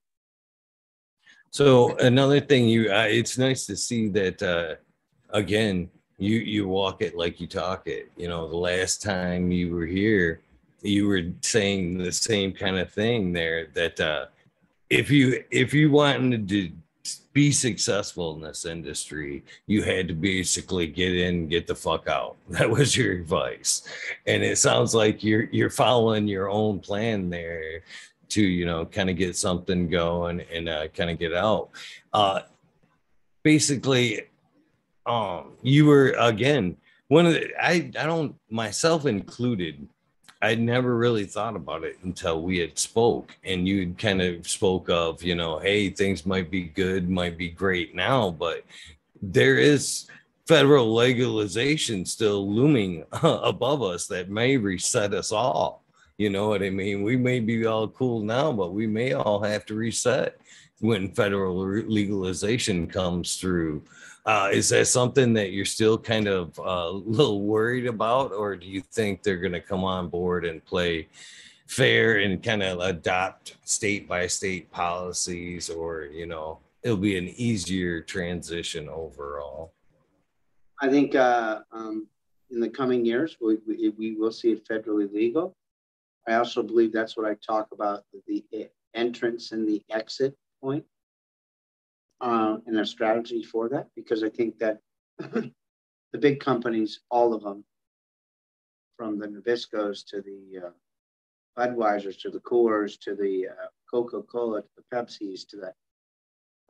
So another thing you uh, it's nice to see that uh again you you walk it like you talk it. You know the last time you were here you were saying the same kind of thing there that uh if you if you wanted to be successful in this industry, you had to basically get in, get the fuck out. That was your advice, and it sounds like you're you're following your own plan there to you know kind of get something going and uh, kind of get out. Uh, basically, um, you were again one of the, I I don't myself included. I never really thought about it until we had spoke, and you kind of spoke of, you know, hey, things might be good, might be great now, but there is federal legalization still looming above us that may reset us all. You know what I mean? We may be all cool now, but we may all have to reset when federal legalization comes through. Uh, is that something that you're still kind of uh, a little worried about, or do you think they're going to come on board and play fair and kind of adopt state by state policies, or you know, it'll be an easier transition overall? I think uh, um, in the coming years we, we, we will see it federally legal. I also believe that's what I talk about the entrance and the exit point uh, and a strategy for that because I think that the big companies, all of them, from the Nabiscos to the uh, Budweisers to the Coors to the uh, Coca Cola to the Pepsis to that,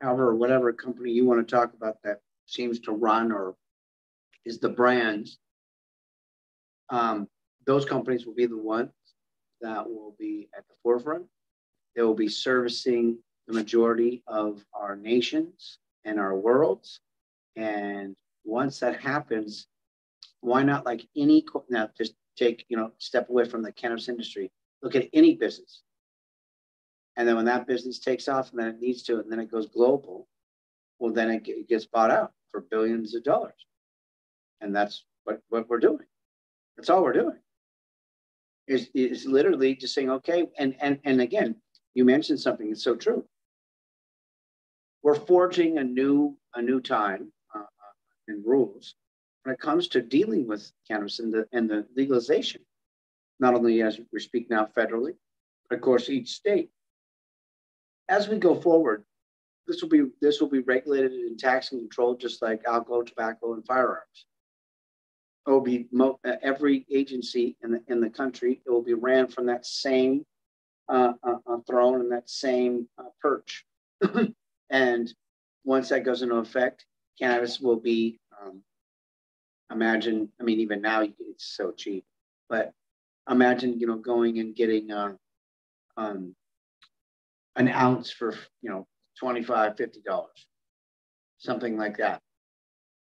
however whatever company you want to talk about that seems to run or is the brands. Um, those companies will be the ones that will be at the forefront. They will be servicing the majority of our nations and our worlds. And once that happens, why not like any now just take you know step away from the cannabis industry. Look at any business. And then when that business takes off and then it needs to and then it goes global well then it, gets bought out for billions of dollars. And that's what, what we're doing. That's all we're doing. Is, is literally just saying okay and and and again you mentioned something that's so true we're forging a new a new time uh, and rules when it comes to dealing with cannabis and the and the legalization. Not only as we speak now federally, but of course each state. As we go forward, this will be this will be regulated and taxed and controlled just like alcohol, tobacco, and firearms. It will be mo- every agency in the in the country. It will be ran from that same uh, uh, uh throne and that same uh, perch. And once that goes into effect, cannabis will be, um, imagine, I mean, even now it's so cheap, but imagine, you know, going and getting uh, um, an ounce for, you know, 25 $50, something like that,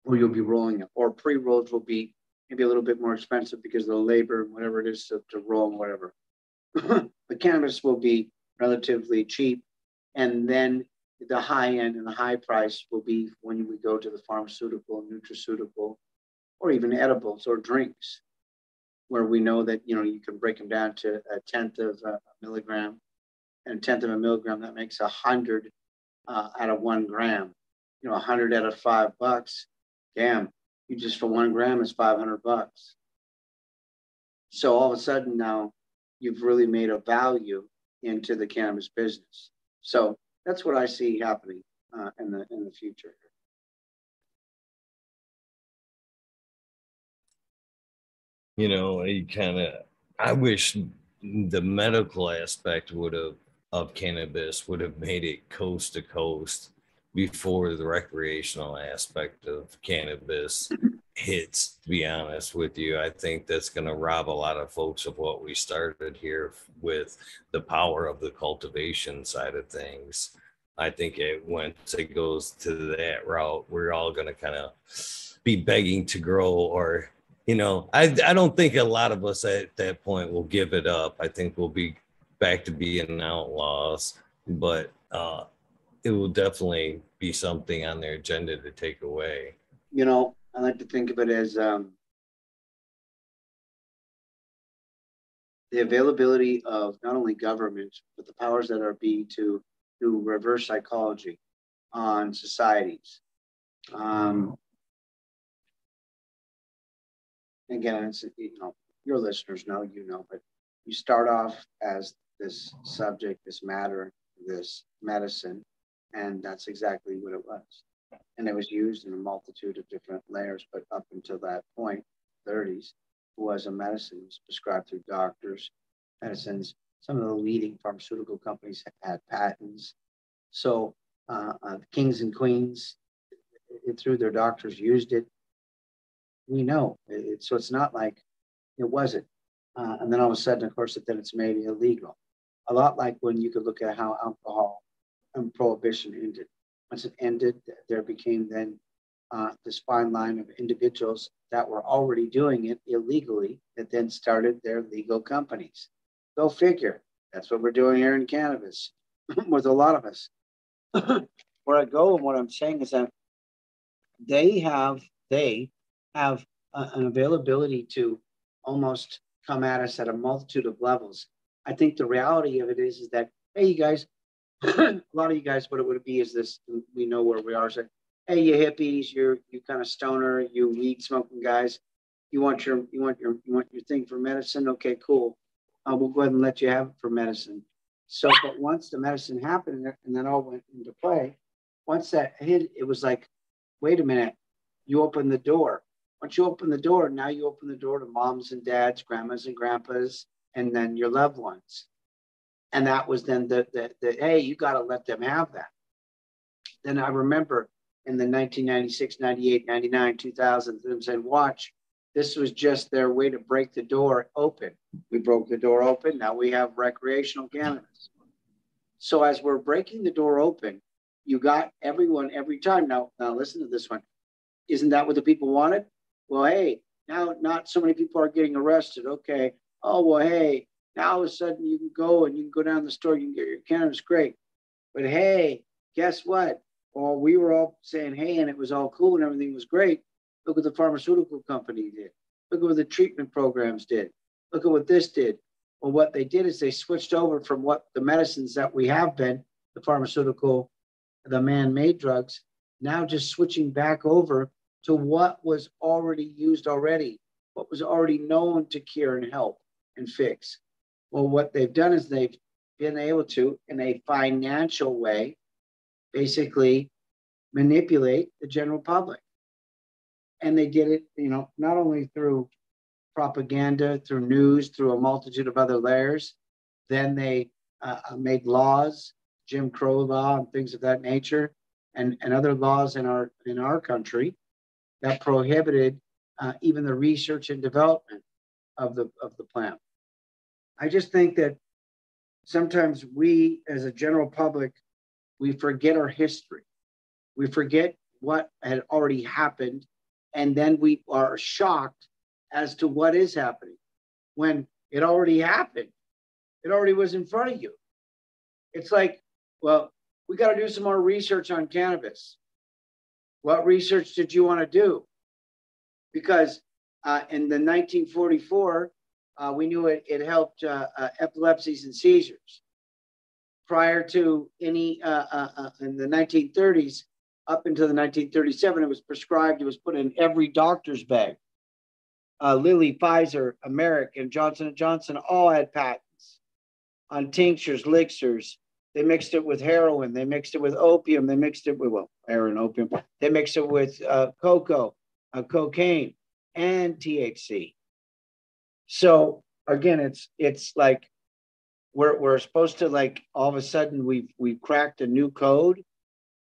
or you'll be rolling it. Or pre rolls will be maybe a little bit more expensive because of the labor and whatever it is to, to roll and whatever. the cannabis will be relatively cheap. And then the high end and the high price will be when we go to the pharmaceutical, nutraceutical, or even edibles or drinks, where we know that you know you can break them down to a tenth of a milligram, and a tenth of a milligram that makes a hundred uh, out of one gram. You know, a hundred out of five bucks. Damn, you just for one gram is five hundred bucks. So all of a sudden now, you've really made a value into the cannabis business. So that's what I see happening uh, in the in the future. You know, you kind of. I wish the medical aspect would have of cannabis would have made it coast to coast before the recreational aspect of cannabis hits to be honest with you. I think that's going to rob a lot of folks of what we started here with the power of the cultivation side of things. I think it once it goes to that route we're all going to kind of be begging to grow or you know I, I don't think a lot of us at that point will give it up. I think we'll be back to being outlaws but uh it will definitely be something on their agenda to take away. You know, I like to think of it as um, the availability of not only government, but the powers that are be to do reverse psychology on societies. Um, again, it's, you know, your listeners know, you know, but you start off as this subject, this matter, this medicine, and that's exactly what it was. And it was used in a multitude of different layers, but up until that point, 30s, was a medicine, it was prescribed through doctors, medicines. Some of the leading pharmaceutical companies had patents. So uh, uh, kings and queens, it, through their doctors, used it. we know. It, so it's not like it wasn't. Uh, and then all of a sudden, of course, then it's made illegal. A lot like when you could look at how alcohol and prohibition ended. Once it ended, there became then uh, this fine line of individuals that were already doing it illegally that then started their legal companies. Go figure. That's what we're doing here in cannabis with a lot of us. Where I go and what I'm saying is that they have they have a, an availability to almost come at us at a multitude of levels. I think the reality of it is is that hey, you guys, a lot of you guys, what it would be is this: we know where we are. So, hey, you hippies, you're you kind of stoner, you weed smoking guys. You want your you want your you want your thing for medicine? Okay, cool. Uh, we'll go ahead and let you have it for medicine. So, but once the medicine happened and that all went into play, once that hit, it was like, wait a minute, you open the door. Once you open the door, now you open the door to moms and dads, grandmas and grandpas, and then your loved ones. And that was then the, the, the hey, you got to let them have that. Then I remember in the 1996, 98, 99, 2000, them said, watch, this was just their way to break the door open. We broke the door open. Now we have recreational cannabis. So as we're breaking the door open, you got everyone every time. Now, now listen to this one. Isn't that what the people wanted? Well, hey, now not so many people are getting arrested. Okay. Oh, well, hey, now all of a sudden you can go and you can go down the store, you can get your cannabis, great. But hey, guess what? Well, we were all saying, hey, and it was all cool and everything was great. Look what the pharmaceutical company did. Look at what the treatment programs did. Look at what this did. Well, what they did is they switched over from what the medicines that we have been, the pharmaceutical, the man made drugs, now just switching back over to what was already used already, what was already known to cure and help and fix. Well, what they've done is they've been able to, in a financial way, basically manipulate the general public and they did it, you know, not only through propaganda, through news, through a multitude of other layers. Then they uh, made laws, Jim Crow law, and things of that nature, and, and other laws in our in our country that prohibited uh, even the research and development of the of the plant. I just think that sometimes we, as a general public, we forget our history. We forget what had already happened and then we are shocked as to what is happening when it already happened. It already was in front of you. It's like, well, we got to do some more research on cannabis. What research did you want to do? Because uh, in the 1944, uh, we knew it, it helped uh, uh epilepsies and seizures. Prior to any, uh, uh, in the 1930s, up until the 1937, it was prescribed, it was put in every doctor's bag. Uh, Lilly, Pfizer, American, Johnson & Johnson all had patents on tinctures, elixirs. They mixed it with heroin. They mixed it with opium. They mixed it with, well, heroin, opium. They mixed it with uh, cocoa, uh, cocaine, and THC. So again, it's it's like we're we're supposed to like all of a sudden we've we've cracked a new code.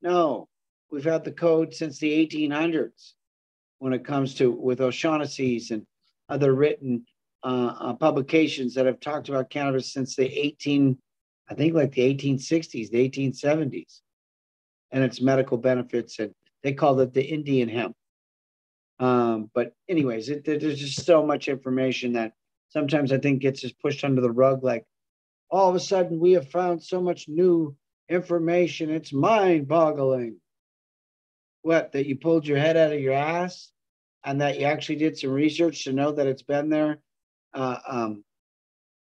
No, We've had the code since the 1800s when it comes to with O'Shaughnessy's and other written uh, uh, publications that have talked about cannabis since the 18, I think like the 1860s, the 1870s, and its medical benefits. And they called it the Indian hemp. Um, but anyways, it, there's just so much information that sometimes I think gets us pushed under the rug. Like all of a sudden, we have found so much new information. It's mind boggling what that you pulled your head out of your ass and that you actually did some research to know that it's been there uh, um,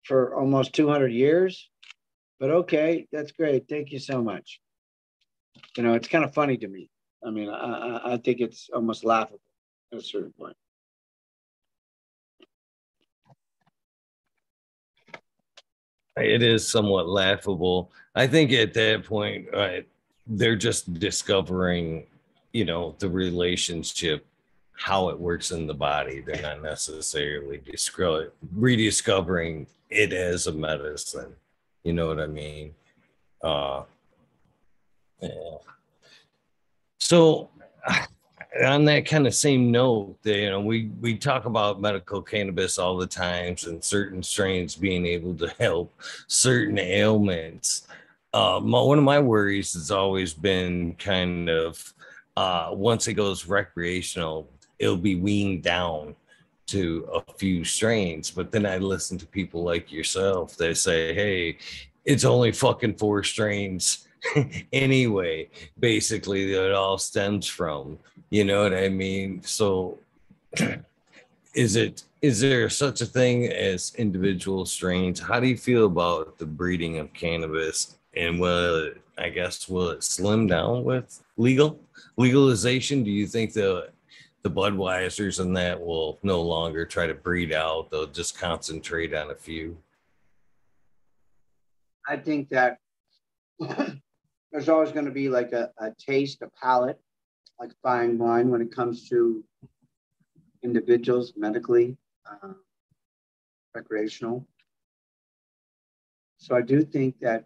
for almost 200 years? But okay that's great. Thank you so much. You know it's kind of funny to me. I mean i, I think it's almost laughable at a certain point. It is somewhat laughable. I think at that point uh, they're just discovering you know the relationship how it works in the body. They're not necessarily discover, rediscovering it as a medicine. You know what i mean? Uh yeah. so on that kind of same note, you know, we we talk about medical cannabis all the times and certain strains being able to help certain ailments. Uh, my, one of my worries has always been kind of uh, once it goes recreational, it'll be weaned down to a few strains. But then I listen to people like yourself that say, "Hey, it's only fucking four strains." anyway, basically, it all stems from. You know what I mean? So, is it is there such a thing as individual strains? How do you feel about the breeding of cannabis? And will it, I guess will it slim down with legal legalization? Do you think the the Budweisers and that will no longer try to breed out; they'll just concentrate on a few? I think that there's always going to be like a, a taste, a palate, like fine wine when it comes to individuals medically, uh, recreational. So I do think that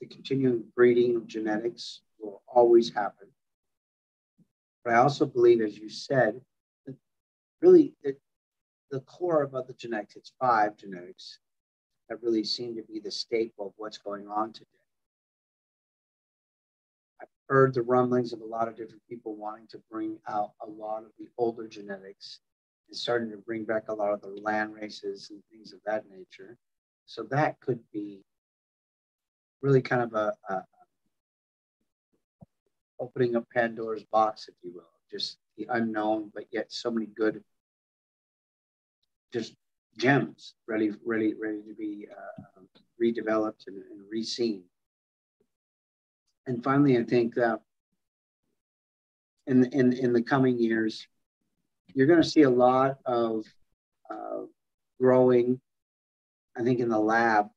the continuing breeding of genetics will always happen. But I also believe, as you said, that really it, the core of the genetics, it's five genetics that really seem to be the staple of what's going on today heard the rumblings of a lot of different people wanting to bring out a lot of the older genetics and starting to bring back a lot of the land races and things of that nature. So that could be really kind of a, a opening a Pandora's box, if you will, just the unknown, but yet so many good, just gems ready, ready, ready to be uh, redeveloped and, and re-seen and finally, I think that in, in, in the coming years, you're going to see a lot of uh, growing, I think, in the lab.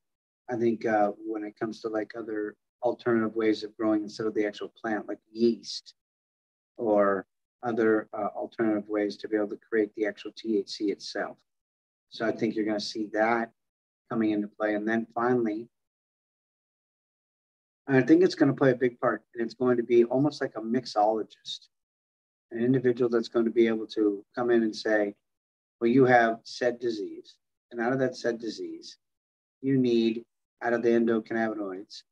I think uh, when it comes to like other alternative ways of growing instead of the actual plant, like yeast or other uh, alternative ways to be able to create the actual THC itself. So I think you're going to see that coming into play. And then finally, and I think it's going to play a big part, and it's going to be almost like a mixologist, an individual that's going to be able to come in and say, well, you have said disease, and out of that said disease, you need out of the endocannabinoids,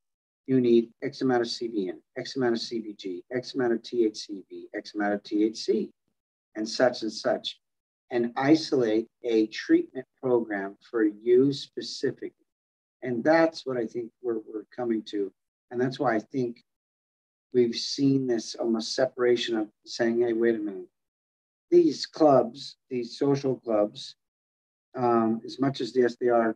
you need X amount of CBN, X amount of CBG, X amount of THCV, X amount of THC, and such and such, and isolate a treatment program for you specifically. And that's what I think we're, we're coming to and that's why I think we've seen this almost separation of saying, hey, wait a minute. These clubs, these social clubs, um, as much as yes, they are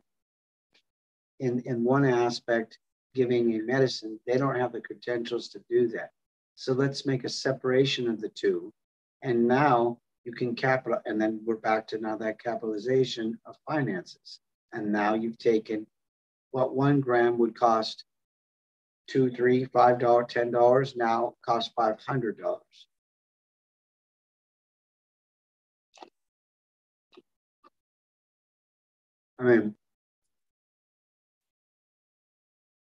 in, in one aspect giving a medicine, they don't have the credentials to do that. So let's make a separation of the two. And now you can capital, and then we're back to now that capitalization of finances. And now you've taken what one gram would cost two, three, five dollar, ten dollars now cost five hundred dollars. I mean,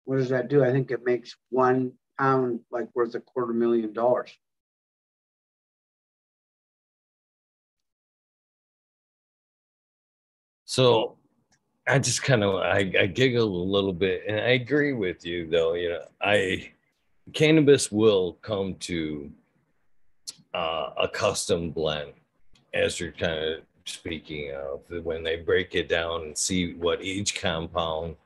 what does that do? I think it makes one pound like worth a quarter million dollars. So I just kind of I, I giggle a little bit, and I agree with you though. You know, I cannabis will come to uh, a custom blend, as you're kind of speaking of, when they break it down and see what each compound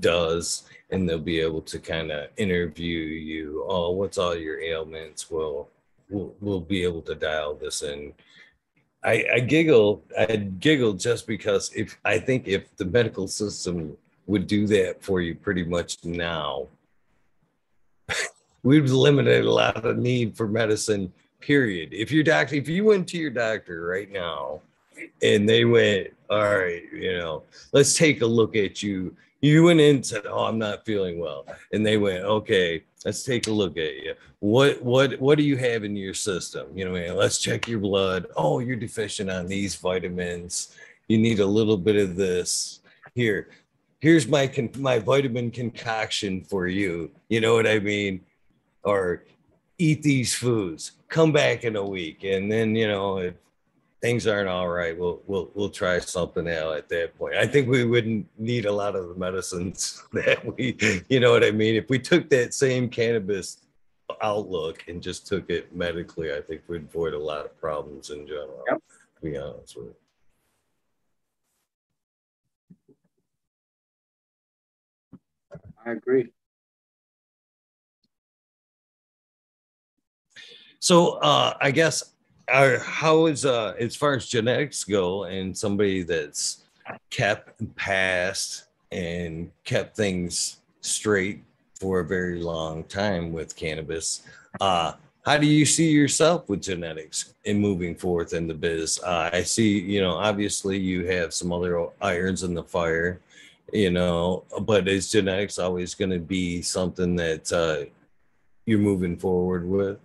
does, and they'll be able to kind of interview you. Oh, what's all your ailments? Well, we'll we'll be able to dial this in I, I giggle. I giggle just because if I think if the medical system would do that for you pretty much now, we've eliminated a lot of need for medicine. Period. If your doctor, if you went to your doctor right now, and they went, all right, you know, let's take a look at you. You went in and said, oh, I'm not feeling well, and they went, okay, let's take a look at you. What what what do you have in your system? You know, man, let's check your blood. Oh, you're deficient on these vitamins. You need a little bit of this. Here, here's my con- my vitamin concoction for you. You know what I mean? Or eat these foods, come back in a week, and then you know if things aren't all right, we'll we'll we'll try something out at that point. I think we wouldn't need a lot of the medicines that we, you know what I mean. If we took that same cannabis outlook and just took it medically, I think we'd avoid a lot of problems in general. Yep. To be honest with you. I agree. So uh, I guess our, how is uh, as far as genetics go, and somebody that's kept and passed and kept things straight for a very long time with cannabis. Uh, how do you see yourself with genetics in moving forth in the biz? Uh, I see, you know, obviously you have some other irons in the fire, you know, but is genetics always going to be something that uh, you're moving forward with?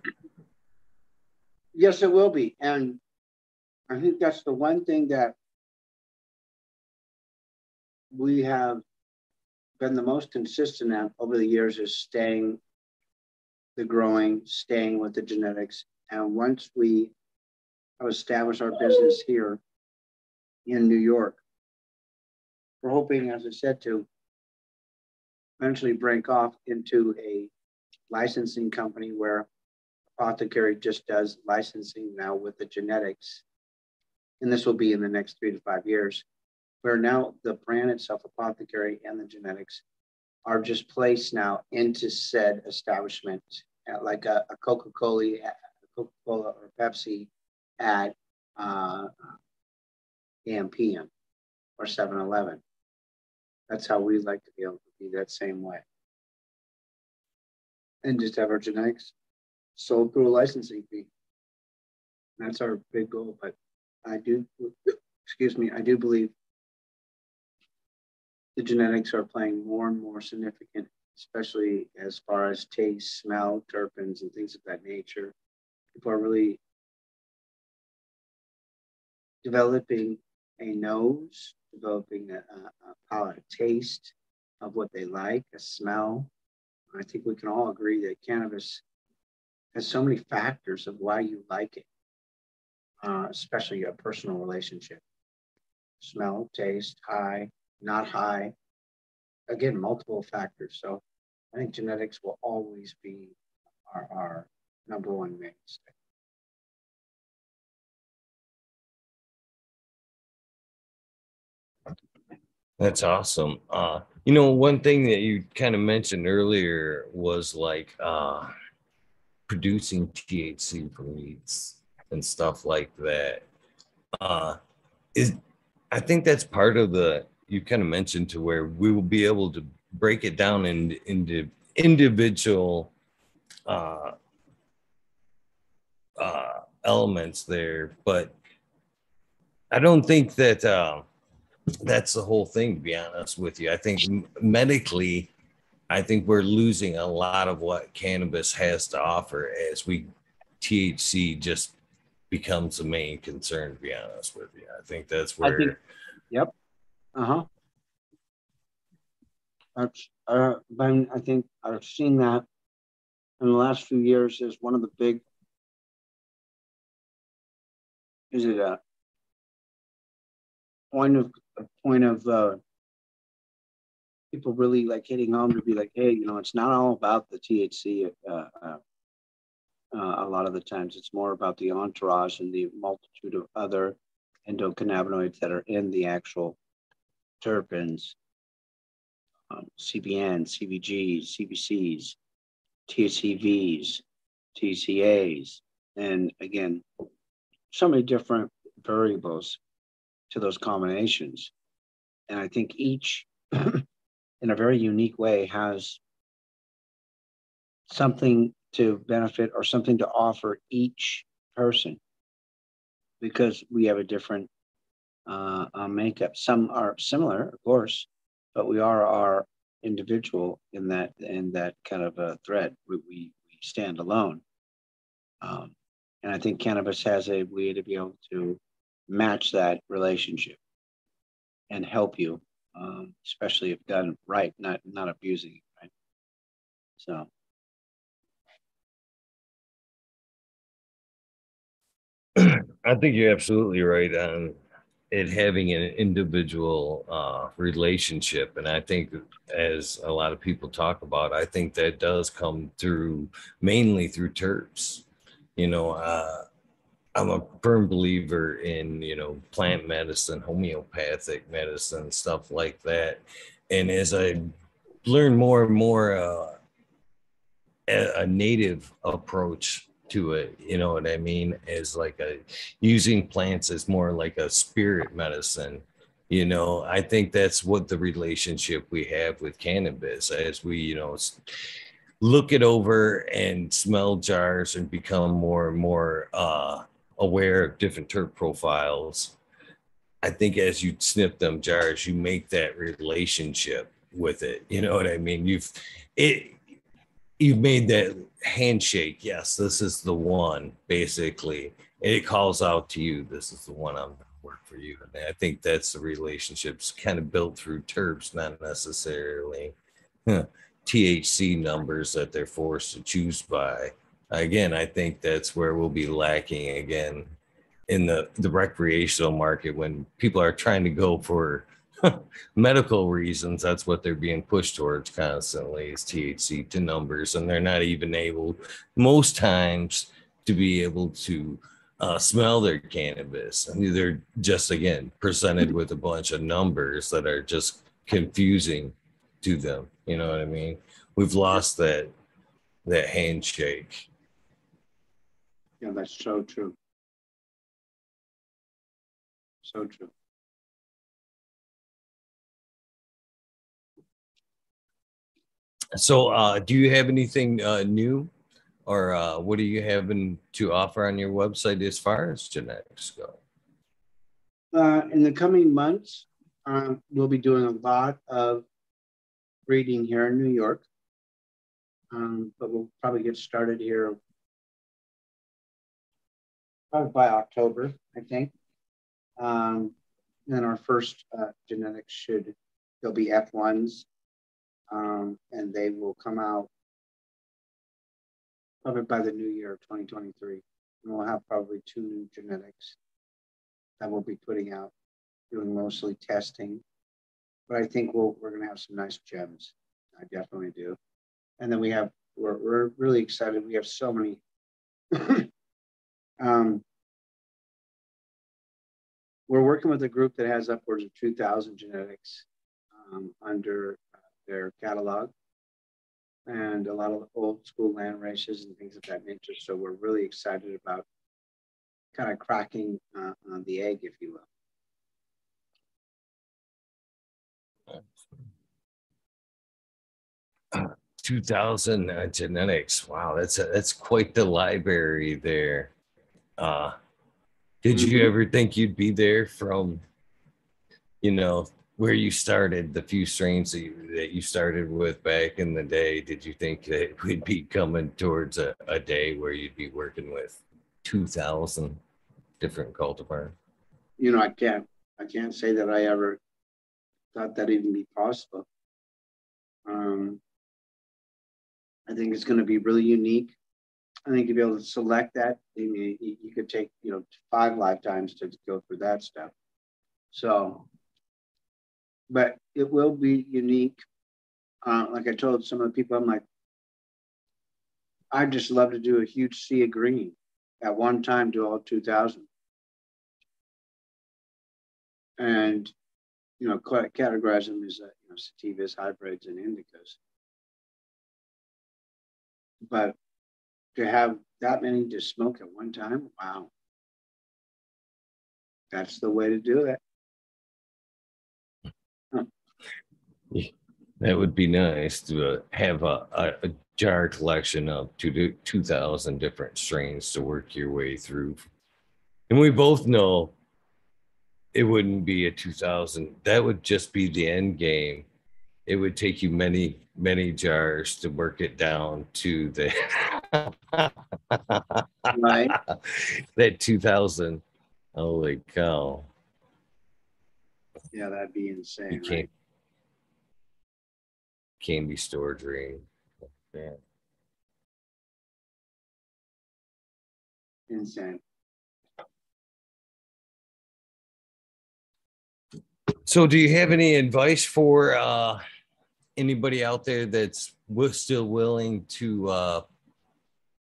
Yes, it will be. And I think that's the one thing that we have been the most consistent at over the years is staying the growing, staying with the genetics. And once we have established our business here in New York, we're hoping, as I said, to eventually break off into a licensing company where Apothecary just does licensing now with the genetics. And this will be in the next three to five years, where now the brand itself, Apothecary and the genetics, are just placed now into said establishment, like a, a Coca-Cola, Coca-Cola or Pepsi at uh, AMPM or 7-Eleven. That's how we'd like to be able to be that same way. And just have our genetics sold through a licensing fee. That's our big goal. But I do, excuse me, I do believe the genetics are playing more and more significant, especially as far as taste, smell, terpenes, and things of that nature. People are really developing a nose, developing a, a, a palate taste of what they like, a smell. I think we can all agree that cannabis has so many factors of why you like it, uh, especially a personal relationship. Smell, taste, high, not high. Again, multiple factors. So I think genetics will always be our, our number one mainstay. That's awesome. Uh, you know, one thing that you kind of mentioned earlier was like uh, producing THC weeds and stuff like that. Uh, is I think that's part of the you kind of mentioned to where we will be able to break it down in, into individual uh, uh, elements there, but I don't think that uh, that's the whole thing. To be honest with you, I think medically I think we're losing a lot of what cannabis has to offer as we THC just becomes the main concern. To be honest with you, I think that's where. Think, yep. Uh huh. That's uh, been, I think I've seen that in the last few years as one of the big. Is it a point of a point of uh, people really like hitting home to be like, hey, you know, it's not all about the THC. Uh, uh, uh, a lot of the times, it's more about the entourage and the multitude of other endocannabinoids that are in the actual terpenes, um, CBN, CBGs, CBCs, THCVs, TCAs, and again, so many different variables to those combinations. And I think each in a very unique way has something to benefit or something to offer each person because we have a different uh, uh, makeup. Some are similar, of course, but we are our individual in that in that kind of a thread. We, we, we stand alone. Um, and I think cannabis has a way to be able to match that relationship and help you um, especially if done right, not not abusing it. Right? So. I think you're absolutely right on it having an individual uh, relationship. And I think, as a lot of people talk about, I think that does come through mainly through TERPs. You know, uh, I'm a firm believer in, you know, plant medicine, homeopathic medicine, stuff like that. And as I learn more and more, uh, a, a native approach to it you know what i mean as like a using plants as more like a spirit medicine you know i think that's what the relationship we have with cannabis as we you know look it over and smell jars and become more and more uh aware of different terp profiles i think as you snip them jars you make that relationship with it you know what i mean you've it you've made that handshake. Yes, this is the one, basically. And it calls out to you, this is the one I'm to work for you. And I think that's the relationships kind of built through terps, not necessarily huh, THC numbers that they're forced to choose by. Again, I think that's where we'll be lacking again in the, the recreational market when people are trying to go for medical reasons, that's what they're being pushed towards constantly is THC to numbers, and they're not even able, most times, to be able to uh, smell their cannabis. I mean, they're just again presented with a bunch of numbers that are just confusing to them. You know what I mean? We've lost that that handshake. Yeah, that's so true. So true. So, uh, do you have anything uh, new, or uh, what are you having to offer on your website as far as genetics go? Uh, in the coming months, um, we'll be doing a lot of breeding here in New York, um, but we'll probably get started here probably by October, I think. Um, then our first uh, genetics should, they'll be F1s um, and they will come out probably by the new year of 2023. And we'll have probably two new genetics that we'll be putting out, doing mostly testing. But I think we'll, we're going to have some nice gems. I definitely do. And then we have, we're, we're really excited. We have so many. um, we're working with a group that has upwards of 2,000 genetics um, under their catalog and a lot of old school land races and things of that nature. So we're really excited about kind of cracking uh, on the egg, if you will. Uh, 2000 uh, genetics. Wow, that's a, that's quite the library there. Uh, did you ever think you'd be there from, you know, where you started, the few strains that you, that you started with back in the day, did you think that we'd be coming towards a, a day where you'd be working with 2,000 different cultivars? You know, I can't, I can't say that I ever thought that even be possible. Um, I think it's going to be really unique. I think you'll be able to select that. You, you could take, you know, five lifetimes to go through that stuff. So but it will be unique. Uh, like I told some of the people, I'm like, I'd just love to do a huge sea of green at one time, do all 2000. And, you know, categorize them as, uh, you know, sativas, hybrids, and indicas. But to have that many to smoke at one time, wow. That's the way to do it. That would be nice to uh, have a, a, a, jar collection of two, 2,000 different strains to work your way through. And we both know it wouldn't be a 2,000. That would just be the end game. It would take you many, many jars to work it down to the right. that 2000. Holy cow. Yeah, that'd be insane. Can't, be Candy store dream. Yeah. Insane. So, do you have any advice for uh, anybody out there that's still willing to uh,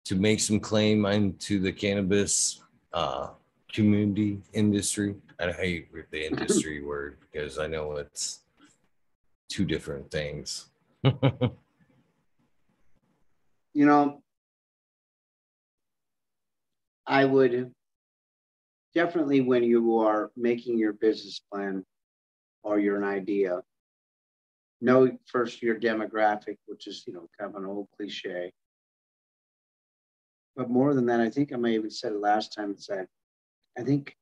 to make some claim into the cannabis uh, community industry? I hate the industry word because I know it's two different things. you know, I would definitely when you are making your business plan or you're an idea, know first your demographic, which is, you know, kind of an old cliche. But more than that, I think I may even said it last time, it's that I think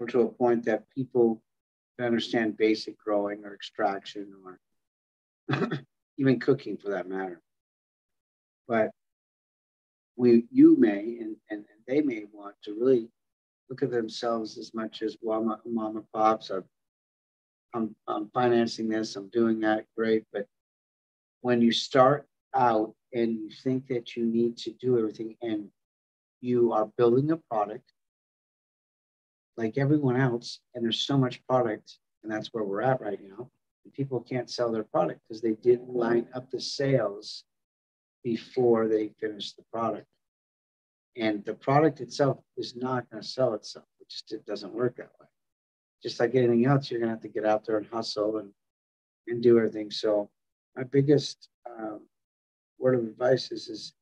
we're to a point that people understand basic growing or extraction or even cooking for that matter. But we you may and, and, they may want to really look at themselves as much as mom and pops I'm, I'm financing this i'm doing that great but when you start out and you think that you need to do everything and you are building a product like everyone else and there's so much product and that's where we're at right now people can't sell their product because they didn't line up the sales before they finish the product and the product itself is not going to sell itself. It just it doesn't work that way. Just like anything else, you're going to have to get out there and hustle and and do everything. So my biggest um, word of advice is is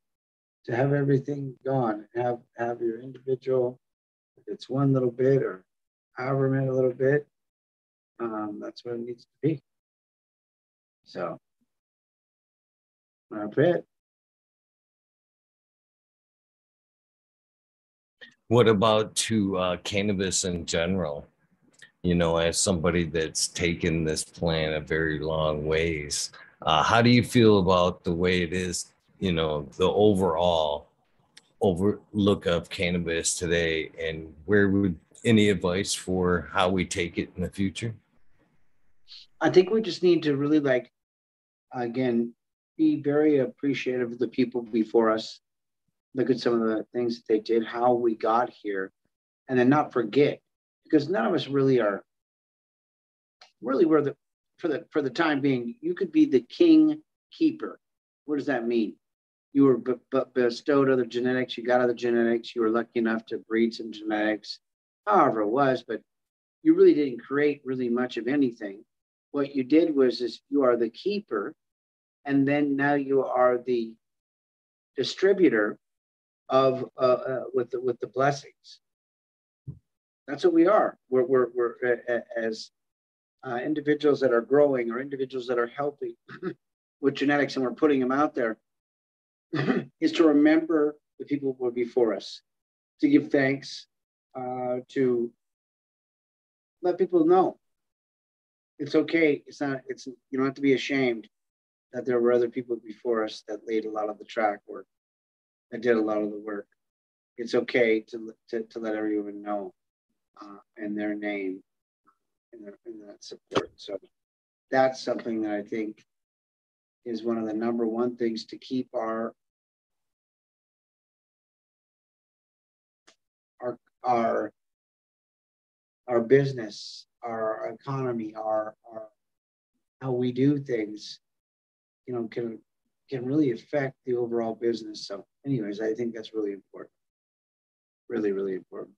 to have everything gone. Have have your individual. If it's one little bit or however many little bit, um, that's what it needs to be. So, that's it. What about to uh, cannabis in general? You know, as somebody that's taken this plan a very long ways, uh, how do you feel about the way it is? You know, the overall overlook of cannabis today, and where would any advice for how we take it in the future? I think we just need to really like, again, be very appreciative of the people before us look at some of the things that they did, how we got here, and then not forget, because none of us really are really were the for the for the time being, you could be the king keeper. What does that mean? You were b- b- bestowed other genetics, you got other genetics, you were lucky enough to breed some genetics, however it was, but you really didn't create really much of anything. What you did was is you are the keeper, and then now you are the distributor of uh, uh, with the, with the blessings. That's what we are. We're we're, we're uh, as individuals that are growing or individuals that are helping with genetics, and we're putting them out there. is to remember the people who were before us, to give thanks, uh, to let people know it's okay. It's not. It's you don't have to be ashamed that there were other people before us that laid a lot of the track work. I did a lot of the work. It's okay to, to, to let everyone know uh, in their name and, that support. So that's something that I think is one of the number one things to keep our our our business, our economy, our, our how we do things, you know, can can really affect the overall business. So, anyways, I think that's really important. Really, really important.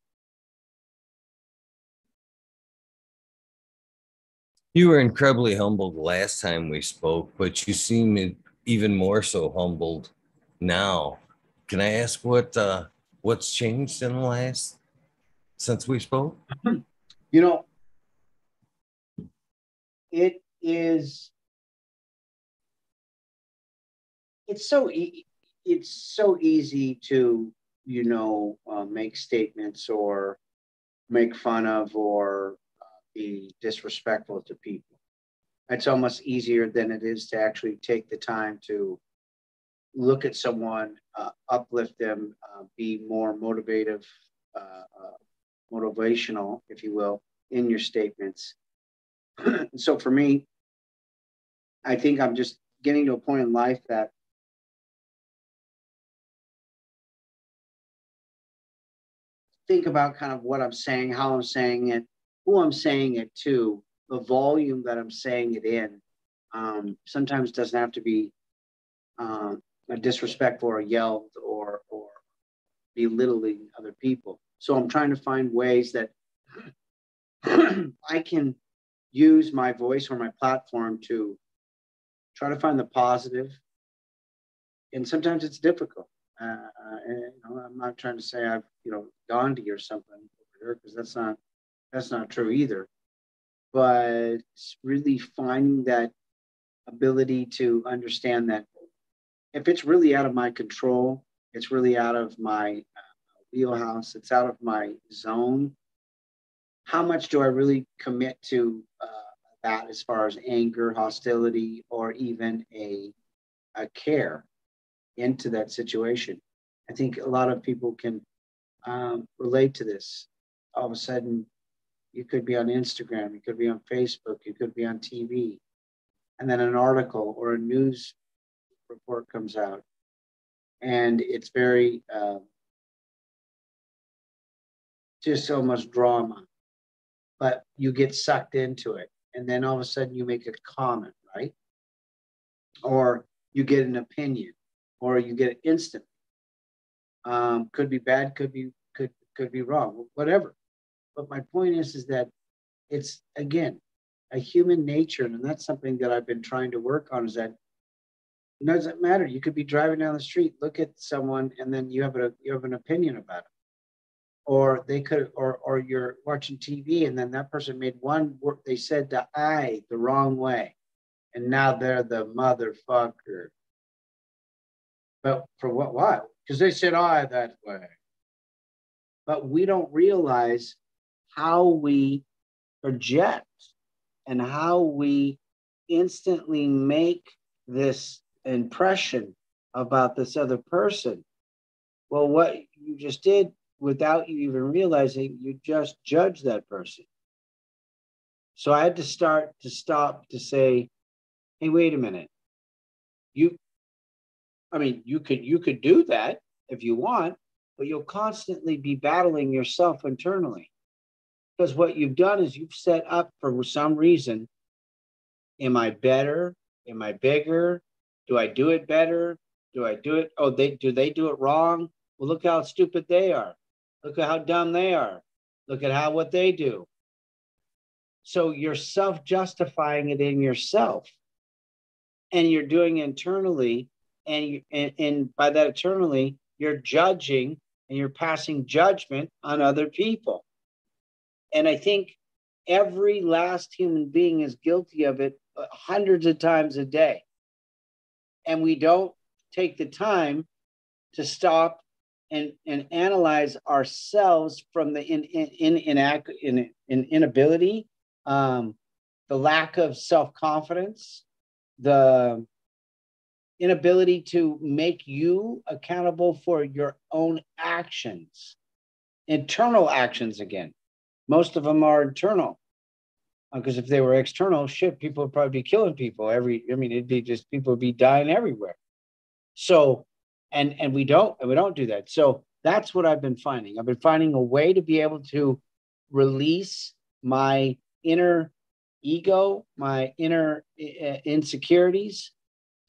You were incredibly humbled last time we spoke, but you seem even more so humbled now. Can I ask what uh, what's changed in the last since we spoke? You know, it is it's so e- it's so easy to you know uh, make statements or make fun of or uh, be disrespectful to people it's almost easier than it is to actually take the time to look at someone uh, uplift them uh, be more motivative uh, uh, motivational if you will in your statements so for me i think i'm just getting to a point in life that think about kind of what I'm saying, how I'm saying it, who I'm saying it to, the volume that I'm saying it in um, sometimes doesn't have to be uh, a disrespectful or yelled or or belittling other people. So I'm trying to find ways that I can use my voice or my platform to try to find the positive. And sometimes it's difficult. Uh, uh and, you know, I'm not trying to say I've you know Gandhi or something over here because that's not that's not true either. But really finding that ability to understand that if it's really out of my control, it's really out of my wheelhouse, it's out of my zone. How much do I really commit to uh, that as far as anger, hostility, or even a, a care into that situation? I think a lot of people can um, relate to this. All of a sudden, you could be on Instagram, you could be on Facebook, you could be on TV, and then an article or a news report comes out, and it's very uh, just so much drama, but you get sucked into it, and then all of a sudden you make a comment, right? Or you get an opinion, or you get it instant. Um, could be bad, could be could could be wrong, whatever. But my point is, is that it's again a human nature, and that's something that I've been trying to work on. Is that it doesn't matter. You could be driving down the street, look at someone, and then you have a you have an opinion about it. Or they could, or or you're watching TV, and then that person made one word. They said the I the wrong way, and now they're the motherfucker. But for what? Why? Because they said I that way. But we don't realize how we project and how we instantly make this impression about this other person. Well, what you just did without you even realizing, you just judge that person. So I had to start to stop to say, hey, wait a minute. You, I mean, you could you could do that if you want, but you'll constantly be battling yourself internally. Because what you've done is you've set up for some reason, am I better? Am I bigger? Do I do it better? Do I do it? Oh, they do they do it wrong? Well, look how stupid they are. Look at how dumb they are. Look at how what they do. So you're self-justifying it in yourself. And you're doing internally, and, you, and, and by that internally, you're judging and you're passing judgment on other people. And I think every last human being is guilty of it uh, hundreds of times a day and we don't take the time to stop and, and analyze ourselves from the in, in, in, in, in, in inability, um, the lack of self confidence, the inability to make you accountable for your own actions, internal actions again. Most of them are internal because uh, if they were external, shit, people would probably be killing people every. I mean, it'd be just people would be dying everywhere. So, and and we don't and we don't do that. So that's what I've been finding. I've been finding a way to be able to release my inner ego, my inner uh, insecurities,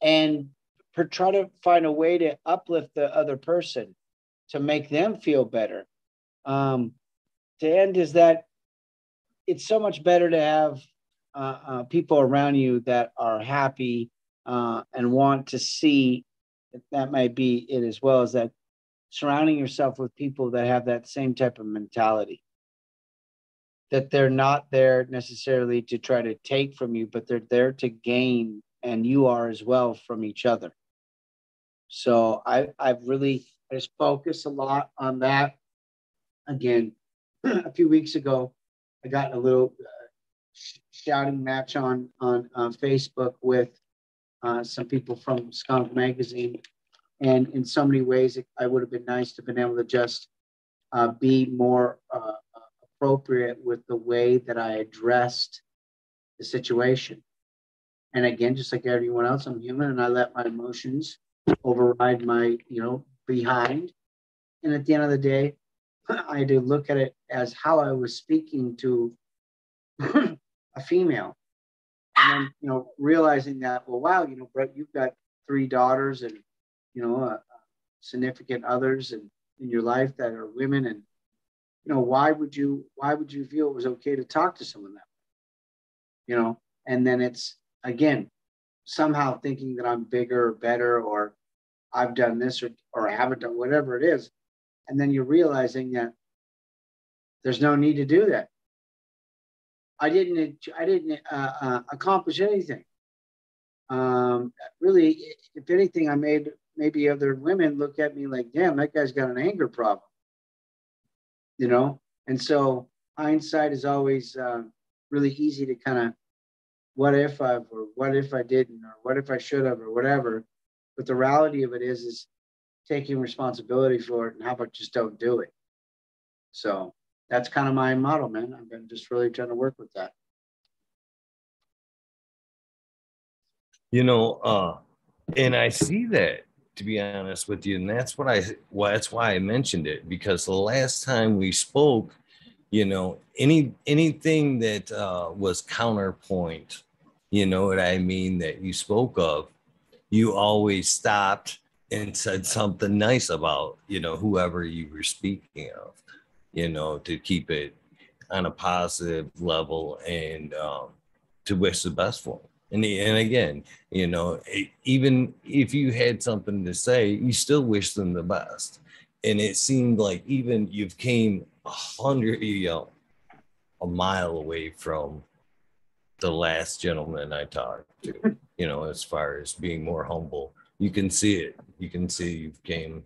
and per, try to find a way to uplift the other person, to make them feel better. Um, to end is that it's so much better to have uh, uh, people around you that are happy uh, and want to see that might be it as well as that surrounding yourself with people that have that same type of mentality. That they're not there necessarily to try to take from you but they're there to gain and you are as well from each other. So i i've really I just focused a lot on that. Again a few weeks ago I got a little uh, sh- shouting match on on Facebook with uh, some people from Skunk Magazine, and in so many ways, it, I would have been nice to have been able to just uh, be more uh, appropriate with the way that I addressed the situation. And again, just like everyone else, I'm human, and I let my emotions override my, you know, behind. And at the end of the day, I had to look at it as how I was speaking to a female. And then, you know, realizing that, well, wow, you know, Brett, you've got three daughters and, you know, uh, significant others and in your life that are women. And, you know, why would you, why would you feel it was okay to talk to someone that? You know, and then it's, again, somehow thinking that I'm bigger or better or I've done this or, or I haven't done whatever it is. And then you're realizing that there's no need to do that. I didn't, I didn't uh, uh, accomplish anything. Um, really, if anything, I made maybe other women look at me like, damn, that guy's got an anger problem. You know? And so hindsight is always uh, really easy to kind of what if I've or what if I didn't or what if I should have or whatever. But the reality of it is is taking responsibility for it and how about just don't do it. So that's kind of my model, man. I've been just really trying to work with that. You know, uh, and I see that to be honest with you, and that's what I well, that's why I mentioned it because the last time we spoke, you know, any anything that uh, was counterpoint you know what I mean, that you spoke of, you always stopped and said something nice about, you know, whoever you were speaking of, you know, to keep it on a positive level and um, to wish the best for them. And, and again, you know, even if you had something to say, you still wish them the best. And it seemed like even you've came a hundred, you know, a mile away from the last gentleman I talked to, you know, as far as being more humble. You can see it. You can see you've came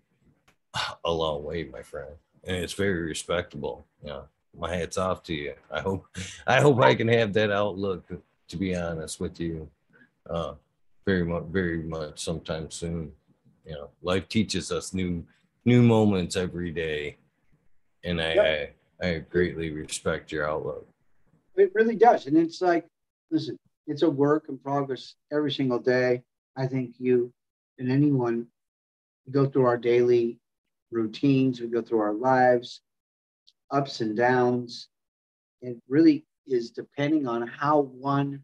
a long way, my friend. And it's very respectable. You know, my hat's off to you. I hope I hope I can have that outlook to be honest with you. Uh very much very much sometime soon. You know, life teaches us new new moments every day. And I, yep. I I greatly respect your outlook. It really does. And it's like listen, it's a work in progress every single day. I think you and anyone go through our daily routines, we go through our lives, ups and downs. It really is depending on how one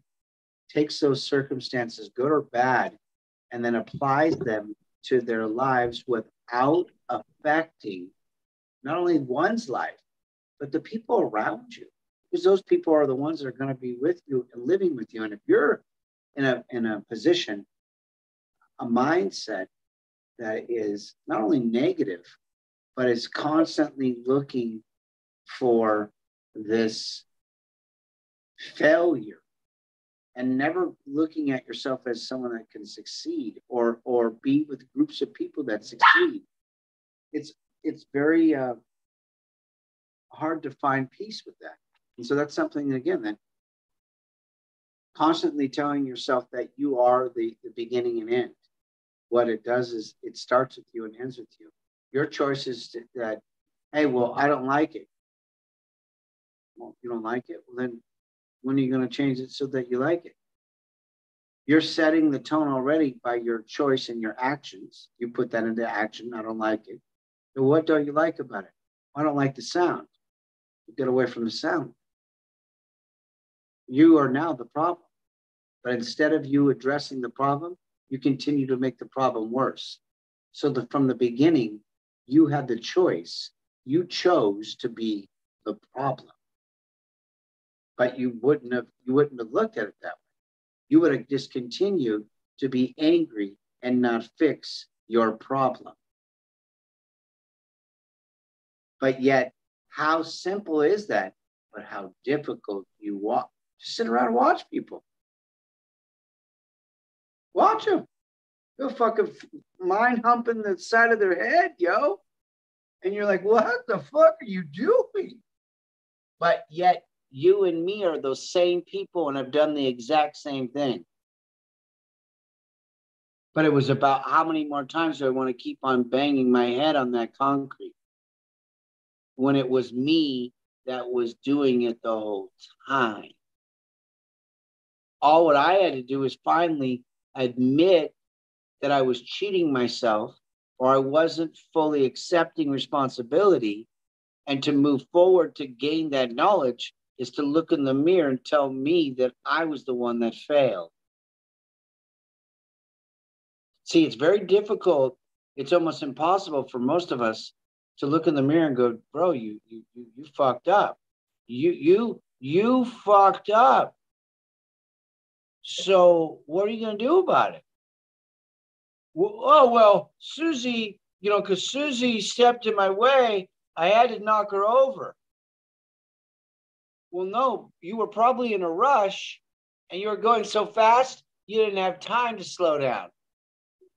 takes those circumstances, good or bad, and then applies them to their lives without affecting not only one's life, but the people around you because those people are the ones that are going to be with you and living with you. And if you're in a in a position, a mindset that is not only negative, but is constantly looking for this failure and never looking at yourself as someone that can succeed or or be with groups of people that succeed it's it's very uh, hard to find peace with that and so that's something, again, that constantly telling yourself that you are the, the beginning and end. What it does is it starts with you and ends with you. Your choice is to, that, hey, well, I don't like it. Well, you don't like it? Well, then when are you going to change it so that you like it? You're setting the tone already by your choice and your actions. You put that into action. I don't like it. But what don't you like about it? I don't like the sound. You get away from the sound you are now the problem. But instead of you addressing the problem, you continue to make the problem worse. So that from the beginning, you had the choice. You chose to be the problem. But you wouldn't have you wouldn't have looked at it that way. You would have just continued to be angry and not fix your problem. But yet, how simple is that? But how difficult you walk just sit around and watch people. Watch them. They'll fucking mind humping the side of their head, yo. And you're like, what the fuck are you doing? But yet, you and me are those same people and have done the exact same thing. But it was about how many more times do I want to keep on banging my head on that concrete when it was me that was doing it the whole time all what I had to do was finally admit that I was cheating myself or I wasn't fully accepting responsibility and to move forward to gain that knowledge is to look in the mirror and tell me that I was the one that failed. See, it's very difficult. It's almost impossible for most of us to look in the mirror and go, bro, you you you, you fucked up. You you you fucked up. So what are you gonna do about it? Well, oh well, Susie, you know, because Susie stepped in my way, I had to knock her over. Well, no, you were probably in a rush and you were going so fast, you didn't have time to slow down.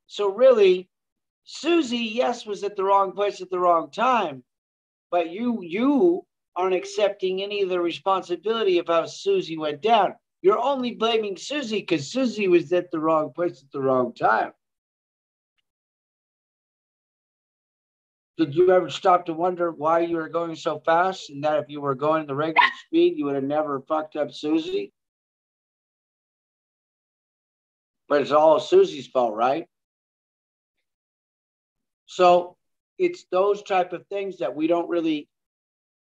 So, really, Susie, yes, was at the wrong place at the wrong time, but you, you aren't accepting any of the responsibility of how Susie went down. You're only blaming Susie because Susie was at the wrong place at the wrong time. Did you ever stop to wonder why you were going so fast and that if you were going the regular speed, you would have never fucked up Susie? But it's all Susie's fault, right? So it's those type of things that we don't really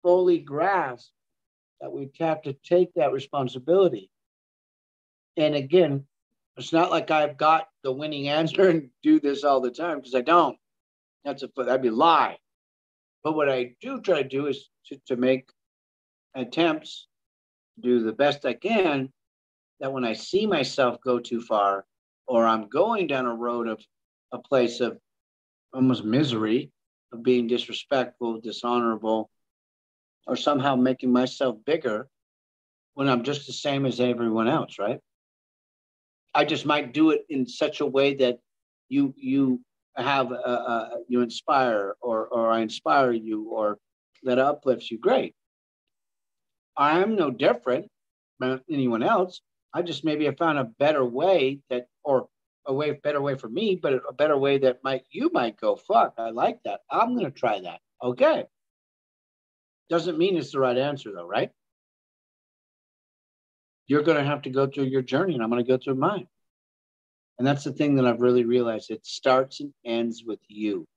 fully grasp that we have to take that responsibility. And again, it's not like I've got the winning answer and do this all the time because I don't. That's a that'd be a lie. But what I do try to do is to, to make attempts, do the best I can, that when I see myself go too far, or I'm going down a road of a place of almost misery, of being disrespectful, dishonorable, or somehow making myself bigger when I'm just the same as everyone else, right? I just might do it in such a way that you you have you inspire or or I inspire you or that uplifts you, great. I am no different than anyone else. I just maybe have found a better way that or a way better way for me, but a better way that might you might go, fuck, I like that. I'm gonna try that. Okay. Doesn't mean it's the right answer though, right? You're gonna have to go through your journey and I'm gonna go through mine. And that's the thing that I've really realized. It starts and ends with you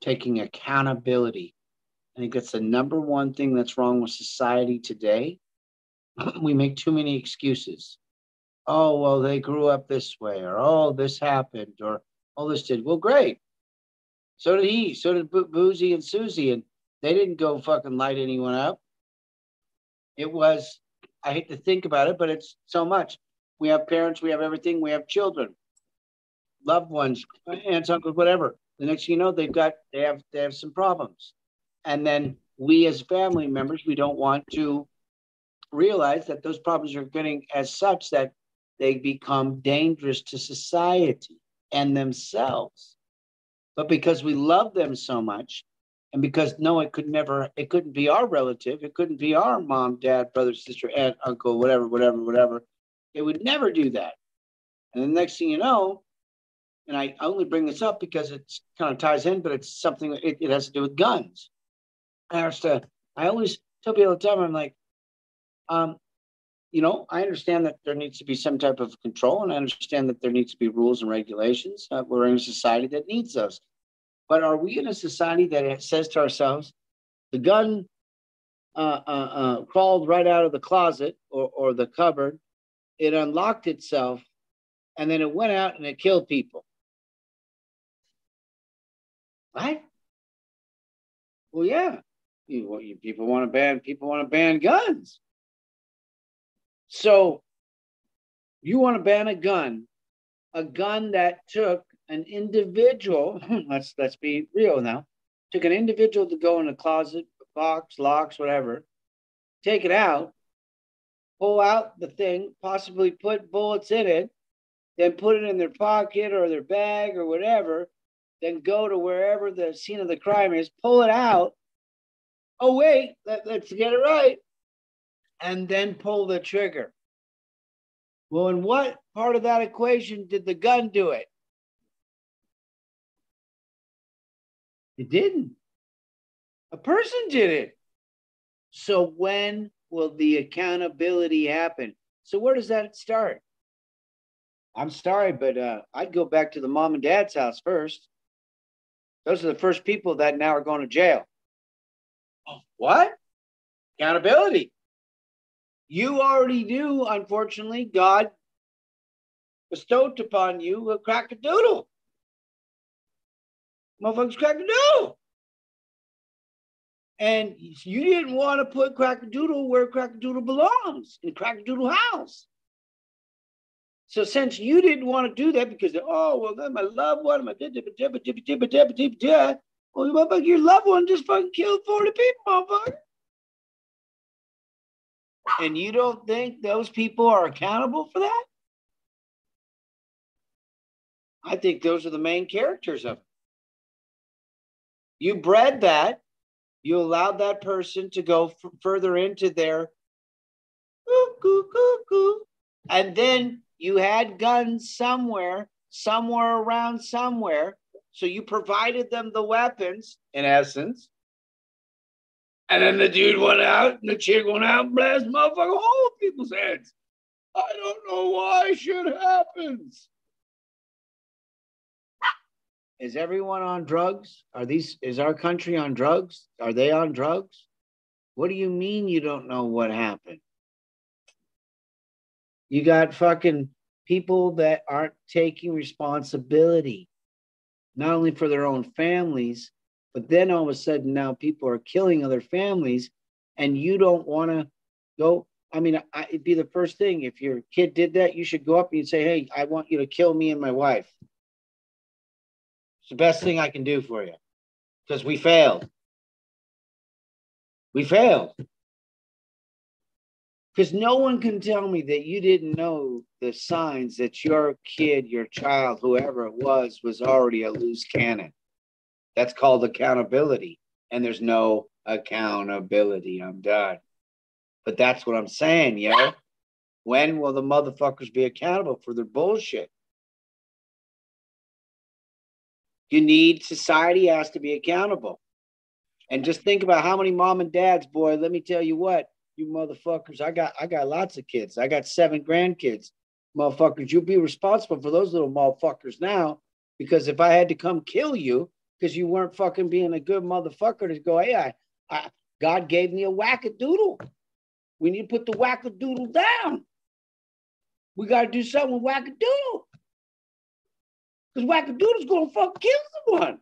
taking accountability. I think that's the number one thing that's wrong with society today. we make too many excuses. Oh, well, they grew up this way, or oh, this happened, or oh, this did. Well, great. So did he. So did Bo- Boozy and Susie. And they didn't go fucking light anyone up. It was, I hate to think about it, but it's so much. We have parents, we have everything, we have children, loved ones, aunts, uncles, whatever. The next thing you know, they've got they have they have some problems. And then we as family members, we don't want to realize that those problems are getting as such that they become dangerous to society and themselves. But because we love them so much, and because no, it could never, it couldn't be our relative, it couldn't be our mom, dad, brother, sister, aunt, uncle, whatever, whatever, whatever. They would never do that. And the next thing you know, and I only bring this up because it kind of ties in, but it's something it, it has to do with guns. I understand. I always tell people all the time, I'm like, um, you know, I understand that there needs to be some type of control, and I understand that there needs to be rules and regulations. Uh, we're in a society that needs those. But are we in a society that says to ourselves, the gun uh, uh, uh, crawled right out of the closet or, or the cupboard it unlocked itself and then it went out and it killed people. Right? Well, yeah. You, you, people want to ban people want to ban guns. So you want to ban a gun, a gun that took an individual. let's let's be real now. Took an individual to go in a closet, box, locks, whatever, take it out, pull out the thing, possibly put bullets in it, then put it in their pocket or their bag or whatever, then go to wherever the scene of the crime is, pull it out. Oh, wait, let, let's get it right. And then pull the trigger. Well, in what part of that equation did the gun do it? It didn't. A person did it. So when will the accountability happen? So where does that start? I'm sorry, but uh, I'd go back to the mom and dad's house first. Those are the first people that now are going to jail. Oh, what? Accountability. You already knew, unfortunately, God bestowed upon you a crack a doodle. Motherfuckers crack doodle. And you didn't want to put crack doodle where crack doodle belongs in crack doodle house. So since you didn't want to do that because oh well then my loved one, my well, motherfucker, your loved one just fucking killed 40 people, motherfucker. And you don't think those people are accountable for that? I think those are the main characters of it. You bred that, you allowed that person to go f- further into their and then you had guns somewhere, somewhere around somewhere. So you provided them the weapons, in essence. And then the dude went out and the chick went out and blasted motherfucker hole in people's heads. I don't know why shit happens. Is everyone on drugs? Are these is our country on drugs? Are they on drugs? What do you mean you don't know what happened? You got fucking people that aren't taking responsibility, not only for their own families, but then all of a sudden now people are killing other families, and you don't want to go. I mean, I, it'd be the first thing if your kid did that, you should go up and you'd say, "Hey, I want you to kill me and my wife." It's the best thing I can do for you because we failed. We failed. Because no one can tell me that you didn't know the signs that your kid, your child, whoever it was, was already a loose cannon. That's called accountability. And there's no accountability. I'm done. But that's what I'm saying, yo. When will the motherfuckers be accountable for their bullshit? You need society has to be accountable. And just think about how many mom and dads, boy, let me tell you what, you motherfuckers, I got I got lots of kids. I got seven grandkids. Motherfuckers, you'll be responsible for those little motherfuckers now. Because if I had to come kill you because you weren't fucking being a good motherfucker to go, hey, I, I God gave me a wackadoodle. We need to put the wackadoodle down. We got to do something with wackadoodle. Because wackadoodle's gonna fuck kill someone.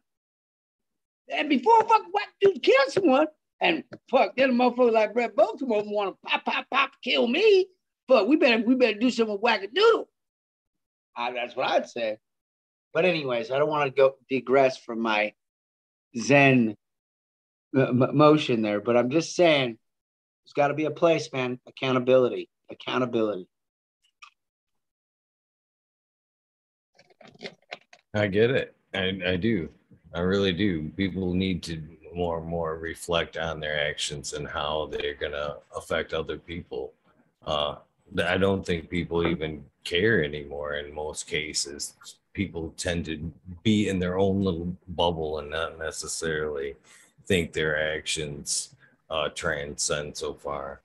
And before fuck wackadoodle kill someone, and fuck, then a motherfucker like Brett Bowe come over to pop, pop, pop, kill me. Fuck, we better we better do something with wackadoodle. Uh, that's what I'd say. But anyways, I don't want to go digress from my Zen m- motion there, but I'm just saying there's got to be a place, man. Accountability, accountability. I get it. I, I do. I really do. People need to more and more reflect on their actions and how they're going to affect other people. Uh, I don't think people even care anymore in most cases. People tend to be in their own little bubble and not necessarily think their actions uh, transcend so far.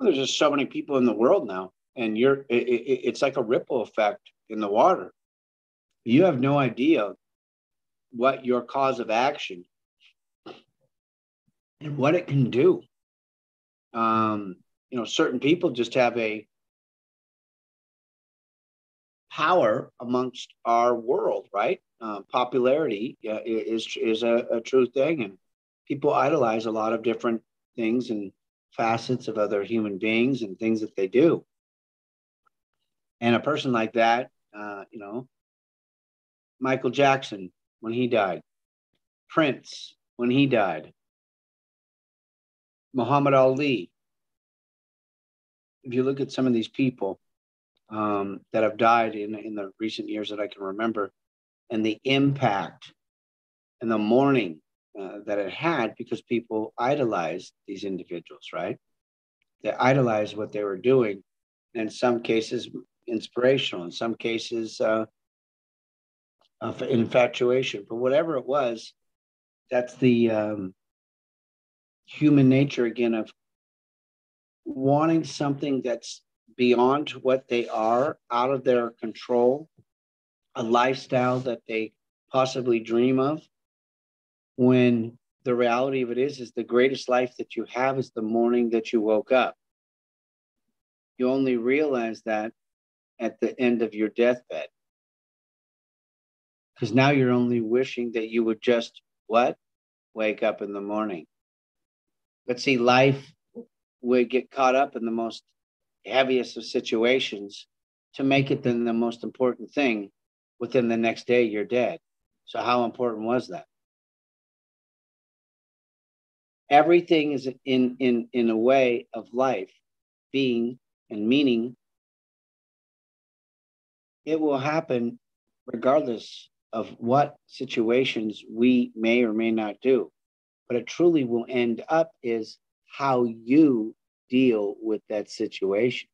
There's just so many people in the world now, and you're it, it, it's like a ripple effect in the water you have no idea what your cause of action and what it can do. Um, you know, certain people just have a power amongst our world, right? Uh, popularity uh, is is a, a true thing, and people idolize a lot of different things and facets of other human beings and things that they do. And a person like that, uh, you know, Michael Jackson when he died, Prince when he died, Muhammad Ali. If you look at some of these people um, that have died in, in the recent years that I can remember, and the impact and the mourning uh, that it had because people idolized these individuals, right? They idolized what they were doing. In some cases, inspirational. In some cases, uh, of infatuation, but whatever it was, that's the um, human nature again of wanting something that's beyond what they are, out of their control, a lifestyle that they possibly dream of. When the reality of it is, is the greatest life that you have is the morning that you woke up. you only realize that at the end of your deathbed. Because now you're only wishing that you would just what? Wake up in the morning. But see, life would get caught up in the most heaviest of situations to make it then the most important thing within the next day you're dead. So how important was that? Everything is in in in a way of life, being and meaning. It will happen regardless of what situations we may or may not do. But it truly will end up is how you deal with that situation.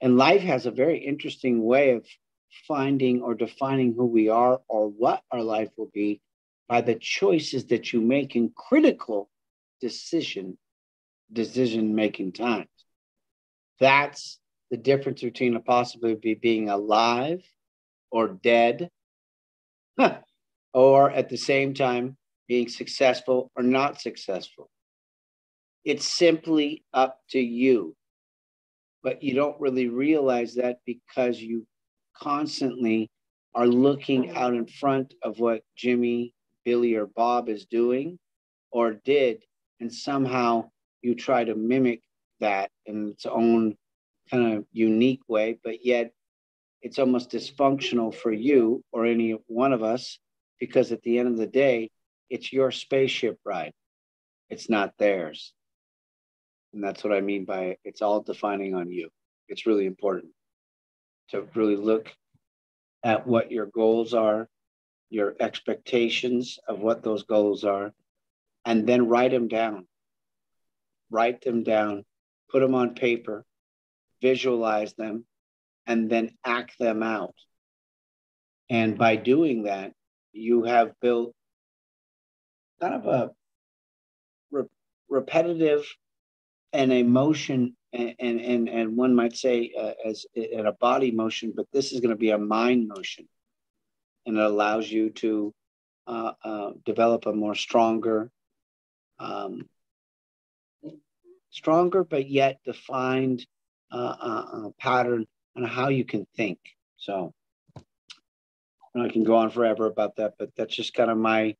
And life has a very interesting way of finding or defining who we are or what our life will be by the choices that you make in critical decision decision making times. That's the difference between a possibility of being alive or dead, or at the same time being successful or not successful. It's simply up to you. But you don't really realize that because you constantly are looking out in front of what Jimmy, Billy, or Bob is doing or did, and somehow you try to mimic that in its own kind of unique way, but yet it's almost dysfunctional for you or any one of us because at the end of the day, it's your spaceship ride. It's not theirs. And that's what I mean by it's all defining on you. It's really important to really look at what your goals are, your expectations of what those goals are, and then write them down. Write them down, put them on paper, visualize them, and then act them out. And by doing that, you have built kind of a re- repetitive and a motion and, and, and one might say uh, as in a body motion, but this is going to be a mind motion. And it allows you to uh, uh, develop a more stronger, um, stronger, but yet defined uh, uh, uh, pattern on how you can think. So I can go on forever about that, but that's just kind of my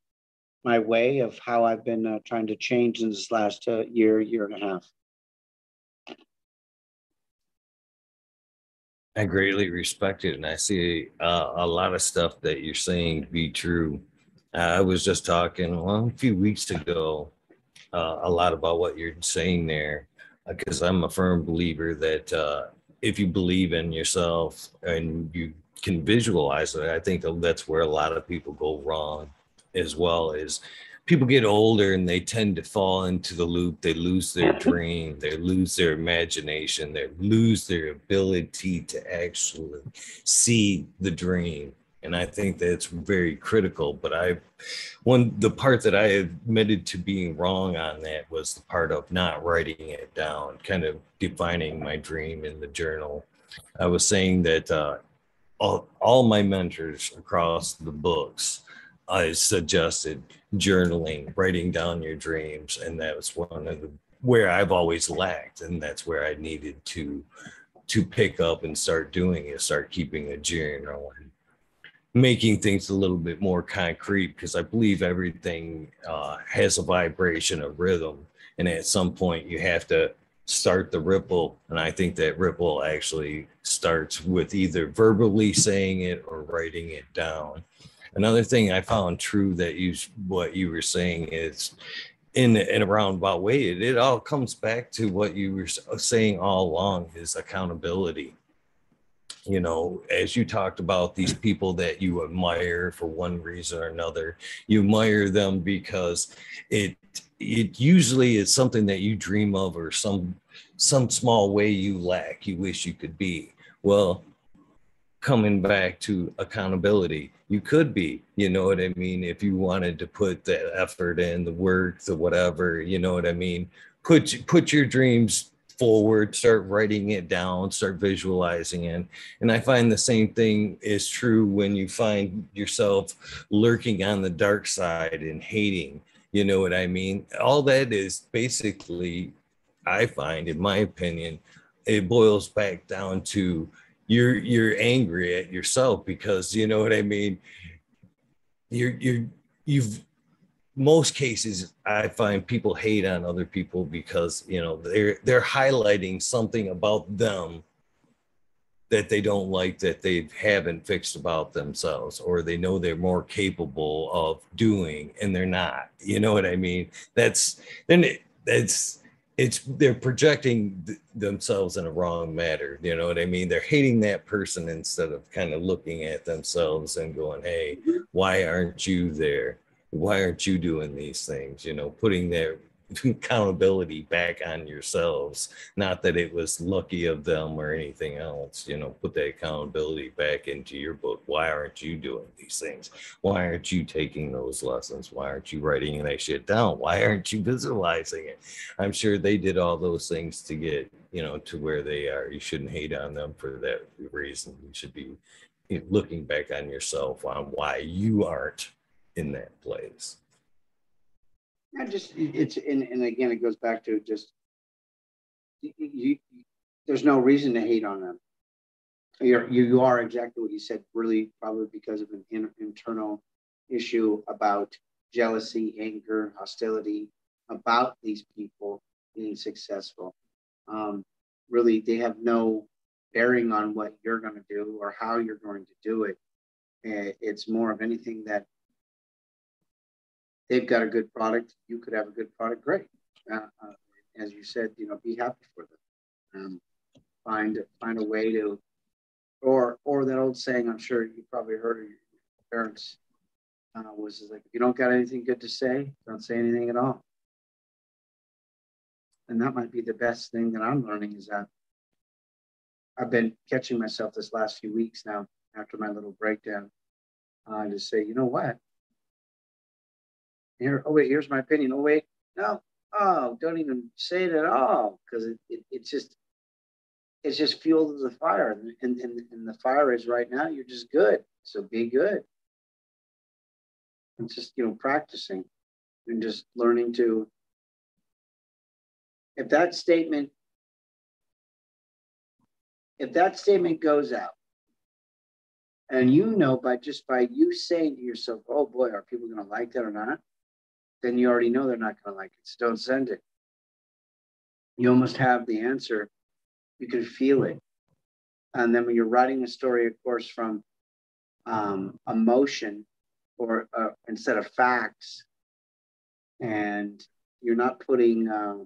my way of how I've been uh, trying to change in this last uh, year, year and a half. I greatly respect it, and I see uh, a lot of stuff that you're saying be true. I was just talking well, a few weeks ago uh, a lot about what you're saying there, because I'm a firm believer that uh, if you believe in yourself and you can visualize it, I think that's where a lot of people go wrong as well is people get older and they tend to fall into the loop. They lose their dream, they lose their imagination, they lose their ability to actually see the dream. And I think that's very critical. But I, one, the part that I admitted to being wrong on that was the part of not writing it down, kind of defining my dream in the journal. I was saying that uh, all, all my mentors across the books, I suggested journaling, writing down your dreams, and that was one of the where I've always lacked, and that's where I needed to to pick up and start doing is start keeping a journal and making things a little bit more concrete because I believe everything uh, has a vibration, a rhythm, and at some point you have to start the ripple. And I think that ripple actually starts with either verbally saying it or writing it down. Another thing I found true that you what you were saying is in in a roundabout way, it, it all comes back to what you were saying all along is accountability you know, as you talked about these people that you admire for one reason or another, you admire them because it it usually is something that you dream of or some some small way you lack, you wish you could be. Well, coming back to accountability, you could be, you know what I mean? If you wanted to put the effort in, the work, the whatever, you know what I mean? Put put your dreams forward, start writing it down, start visualizing it. And I find the same thing is true when you find yourself lurking on the dark side and hating. You know what I mean? All that is basically I find, in my opinion, it boils back down to you're you're angry at yourself because you know what I mean. You're you're you've most cases I find people hate on other people because you know they're they're highlighting something about them that they don't like that they haven't fixed about themselves or they know they're more capable of doing and they're not. You know what i mean? That's then it, it's it's they're projecting th- themselves in a wrong manner you know what i mean? They're hating that person instead of kind of looking at themselves and going hey why aren't you there why aren't you doing these things you know putting their accountability back on yourselves. Not that it was lucky of them or anything else. You know, put that accountability back into your book. Why aren't you doing these things? Why aren't you taking those lessons? Why aren't you writing that shit down? Why aren't you visualizing it? I'm sure they did all those things to get, you know, to where they are. You shouldn't hate on them for that reason. You should be looking back on yourself on why you aren't in that place. I just it's and, and again it goes back to just you, you, there's no reason to hate on them. You're, you you are exactly what you said. Really, probably because of an in, internal issue about jealousy, anger, hostility about these people being successful. Um, really, they have no bearing on what you're going to do or how you're going to do it. It's more of anything that they've got a good product, you could have a good product, great. Uh, uh, as you said, you know, be happy for them. Um, find find a way to, or or that old saying, I'm sure you probably heard of your parents uh, was like, if you don't got anything good to say, don't say anything at all. And that might be the best thing that I'm learning is that I've been catching myself this last few weeks now after my little breakdown uh, to say, you know what, here, oh wait, here's my opinion. Oh wait, no, oh, don't even say it at all because it, it, it's just it's just fuel to the fire, and, and and the fire is right now. You're just good, so be good. And just you know practicing and just learning to. If that statement, if that statement goes out, and you know by just by you saying to yourself, "Oh boy, are people going to like that or not?" Then you already know they're not going to like it. So don't send it. You almost have the answer. You can feel it. And then when you're writing a story, of course, from um, emotion or uh, instead of facts, and you're not putting uh,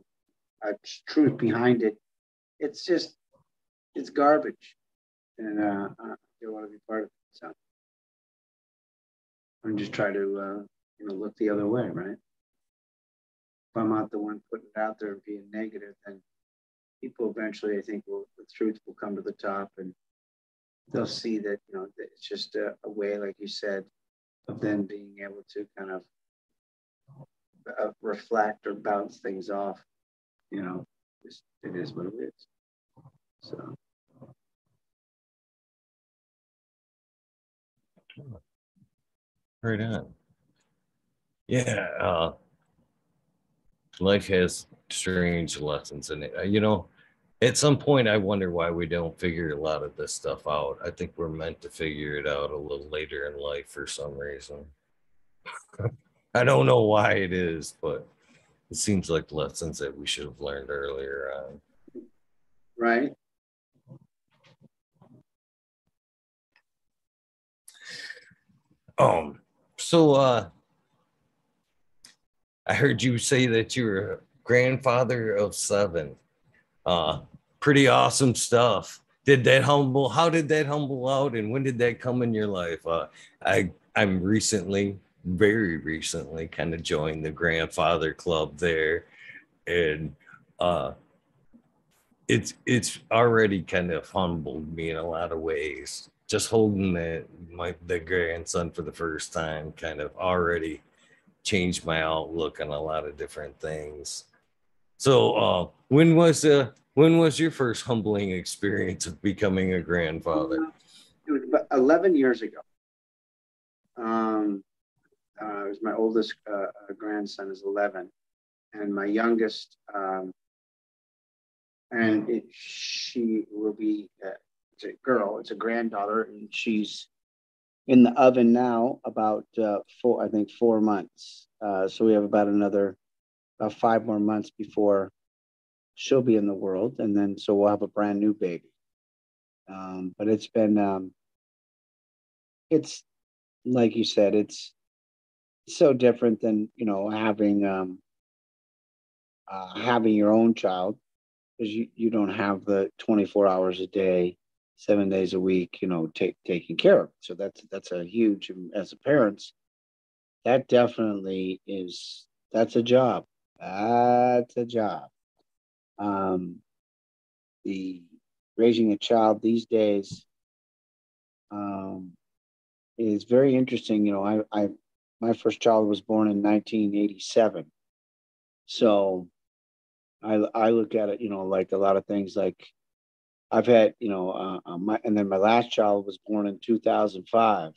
a truth behind it, it's just, it's garbage. And uh, I don't want to be part of it. So I'm just trying to, uh, you know, look the other way, right? If I'm not the one putting it out there and being negative, then people eventually, I think, will the truth will come to the top and they'll see that you know that it's just a, a way, like you said, of then being able to kind of uh, reflect or bounce things off. You know, it is what it is. So. Right on. Yeah. Uh, life has strange lessons in it. Uh, you know, at some point, I wonder why we don't figure a lot of this stuff out. I think we're meant to figure it out a little later in life for some reason. I don't know why it is, but it seems like lessons that we should have learned earlier on. Right. Um, so uh I heard you say that you were a grandfather of seven. Uh, pretty awesome stuff. Did that humble? How did that humble out, and when did that come in your life? Uh, I I'm recently, very recently, kind of joined the grandfather club there, and uh, it's it's already kind of humbled me in a lot of ways. Just holding that my the grandson for the first time, kind of already changed my outlook on a lot of different things. So, uh, when was uh, when was your first humbling experience of becoming a grandfather? It was about 11 years ago. Um, uh, it was my oldest uh, uh grandson is 11, and my youngest um, and it, she will be uh, it's a girl, it's a granddaughter, and she's in the oven now about uh, four, I think four months. Uh, so we have about another about five more months before she'll be in the world, and then so we'll have a brand new baby. Um, but it's been um, it's like you said, it's so different than you know having um, uh, having your own child because you, you don't have the 24 hours a day seven days a week you know take, taking care of so that's that's a huge as a parents that definitely is that's a job. That's a job. Um the raising a child these days um is very interesting. You know i i my first child was born in 1987 so I I look at it, you know, like a lot of things. Like I've had, you know, uh, uh, my and then my last child was born in 2005,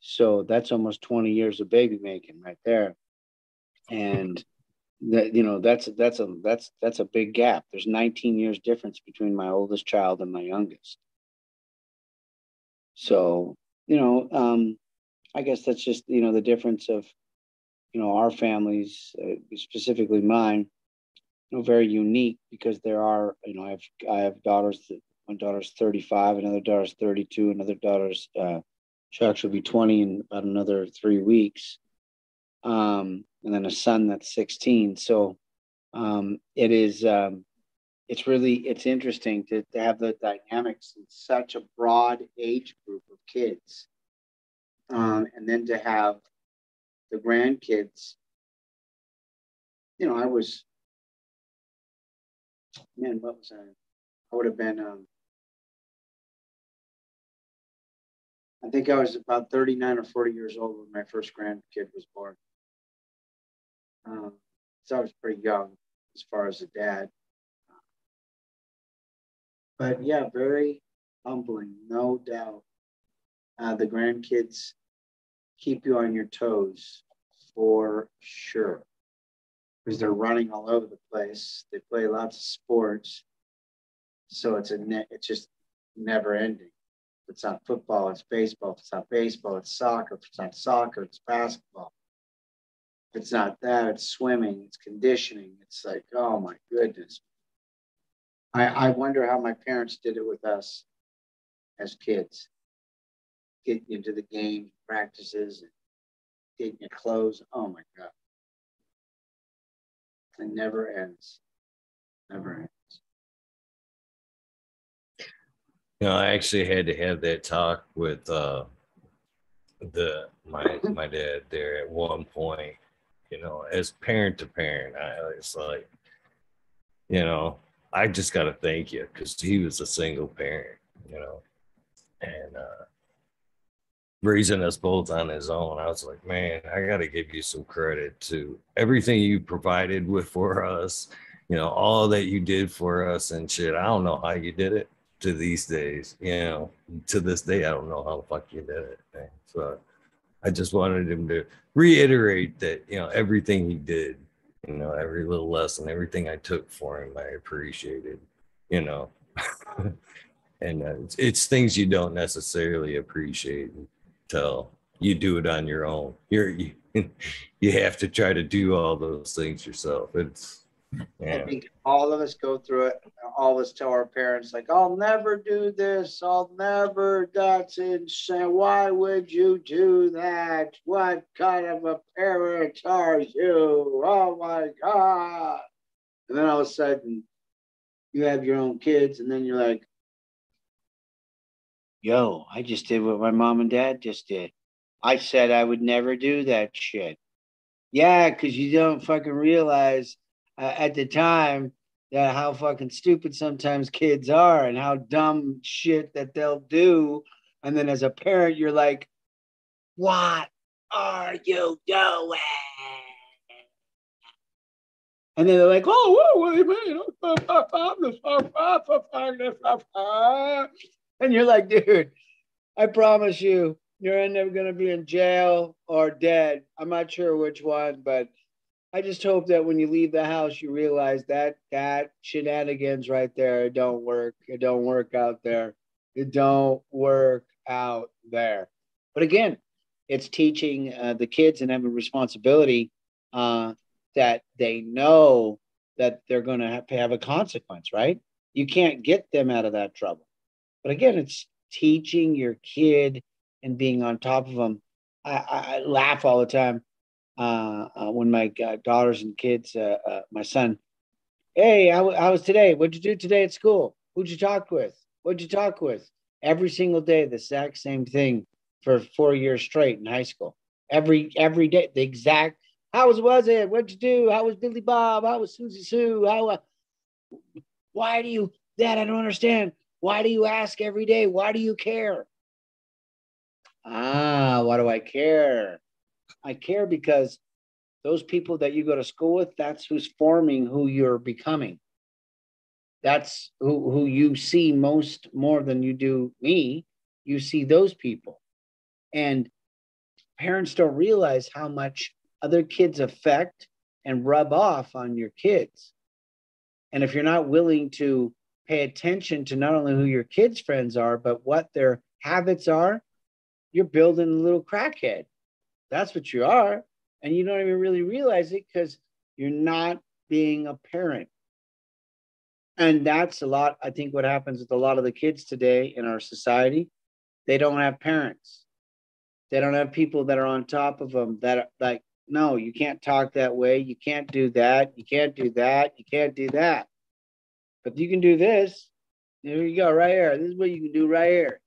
so that's almost 20 years of baby making right there, and that you know that's that's a that's that's a big gap. There's 19 years difference between my oldest child and my youngest. So you know, um, I guess that's just you know the difference of you know our families, uh, specifically mine know, very unique because there are, you know, I have I have daughters. One daughter's 35, another daughter's 32, another daughter's uh, she'll actually be 20 in about another three weeks, um, and then a son that's 16. So um, it is. Um, it's really it's interesting to, to have the dynamics in such a broad age group of kids, um, and then to have the grandkids. You know, I was man, what was I? I would have been, um, I think I was about 39 or 40 years old when my first grandkid was born. Um, so I was pretty young as far as a dad. But yeah, very humbling, no doubt. Uh, the grandkids keep you on your toes for sure because they're running all over the place. They play lots of sports. So it's a net, it's just never ending. If it's not football, it's baseball. If it's not baseball, it's soccer. If it's not soccer, it's basketball. If it's not that, it's swimming, it's conditioning. It's like, oh my goodness. I, I wonder how my parents did it with us as kids. Getting into the game, practices, and getting your clothes. Oh my God. It never ends. Never ends. You know, I actually had to have that talk with uh, the my my dad there at one point. You know, as parent to parent, I was like, you know, I just got to thank you because he was a single parent. You know, and uh, raising us both on his own. I was like, man, I got to give you some credit to everything you provided with for us, you know, all that you did for us and shit. I don't know how you did it to these days, you know, to this day, I don't know how the fuck you did it. Man. So I just wanted him to reiterate that, you know, everything he did, you know, every little lesson, everything I took for him, I appreciated, you know. and uh, it's, it's, things you don't necessarily appreciate until you do it on your own. You're you, you have to try to do all those things yourself. It's yeah. I think all of us go through it. All of us tell our parents, like, I'll never do this. I'll never. That's insane. Why would you do that? What kind of a parent are you? Oh my God. And then all of a sudden, you have your own kids, and then you're like, yo, I just did what my mom and dad just did. I said I would never do that shit. Yeah, because you don't fucking realize uh, at the time that how fucking stupid sometimes kids are and how dumb shit that they'll do. And then as a parent, you're like, what are you doing? And then they're like, oh, what do you mean? And you're like, dude, I promise you, you're never going to be in jail or dead. I'm not sure which one, but I just hope that when you leave the house, you realize that that shenanigans right there it don't work. It don't work out there. It don't work out there. But again, it's teaching uh, the kids and having responsibility uh, that they know that they're going to have to have a consequence, right? You can't get them out of that trouble. But again, it's teaching your kid and being on top of them. I, I laugh all the time uh, uh, when my uh, daughters and kids, uh, uh, my son, hey, how, how was today? What'd you do today at school? Who'd you talk with? What'd you talk with? Every single day, the exact same thing for four years straight in high school. Every every day, the exact. How was was it? What'd you do? How was Billy Bob? How was Susie Sue? How? Uh, why do you? That I don't understand. Why do you ask every day? Why do you care? Ah, why do I care? I care because those people that you go to school with, that's who's forming who you're becoming. That's who, who you see most more than you do me. You see those people. And parents don't realize how much other kids affect and rub off on your kids. And if you're not willing to pay attention to not only who your kids' friends are, but what their habits are, you're building a little crackhead. That's what you are. And you don't even really realize it because you're not being a parent. And that's a lot, I think, what happens with a lot of the kids today in our society. They don't have parents. They don't have people that are on top of them that are like, no, you can't talk that way. You can't do that. You can't do that. You can't do that. But you can do this. There you go, right here. This is what you can do right here.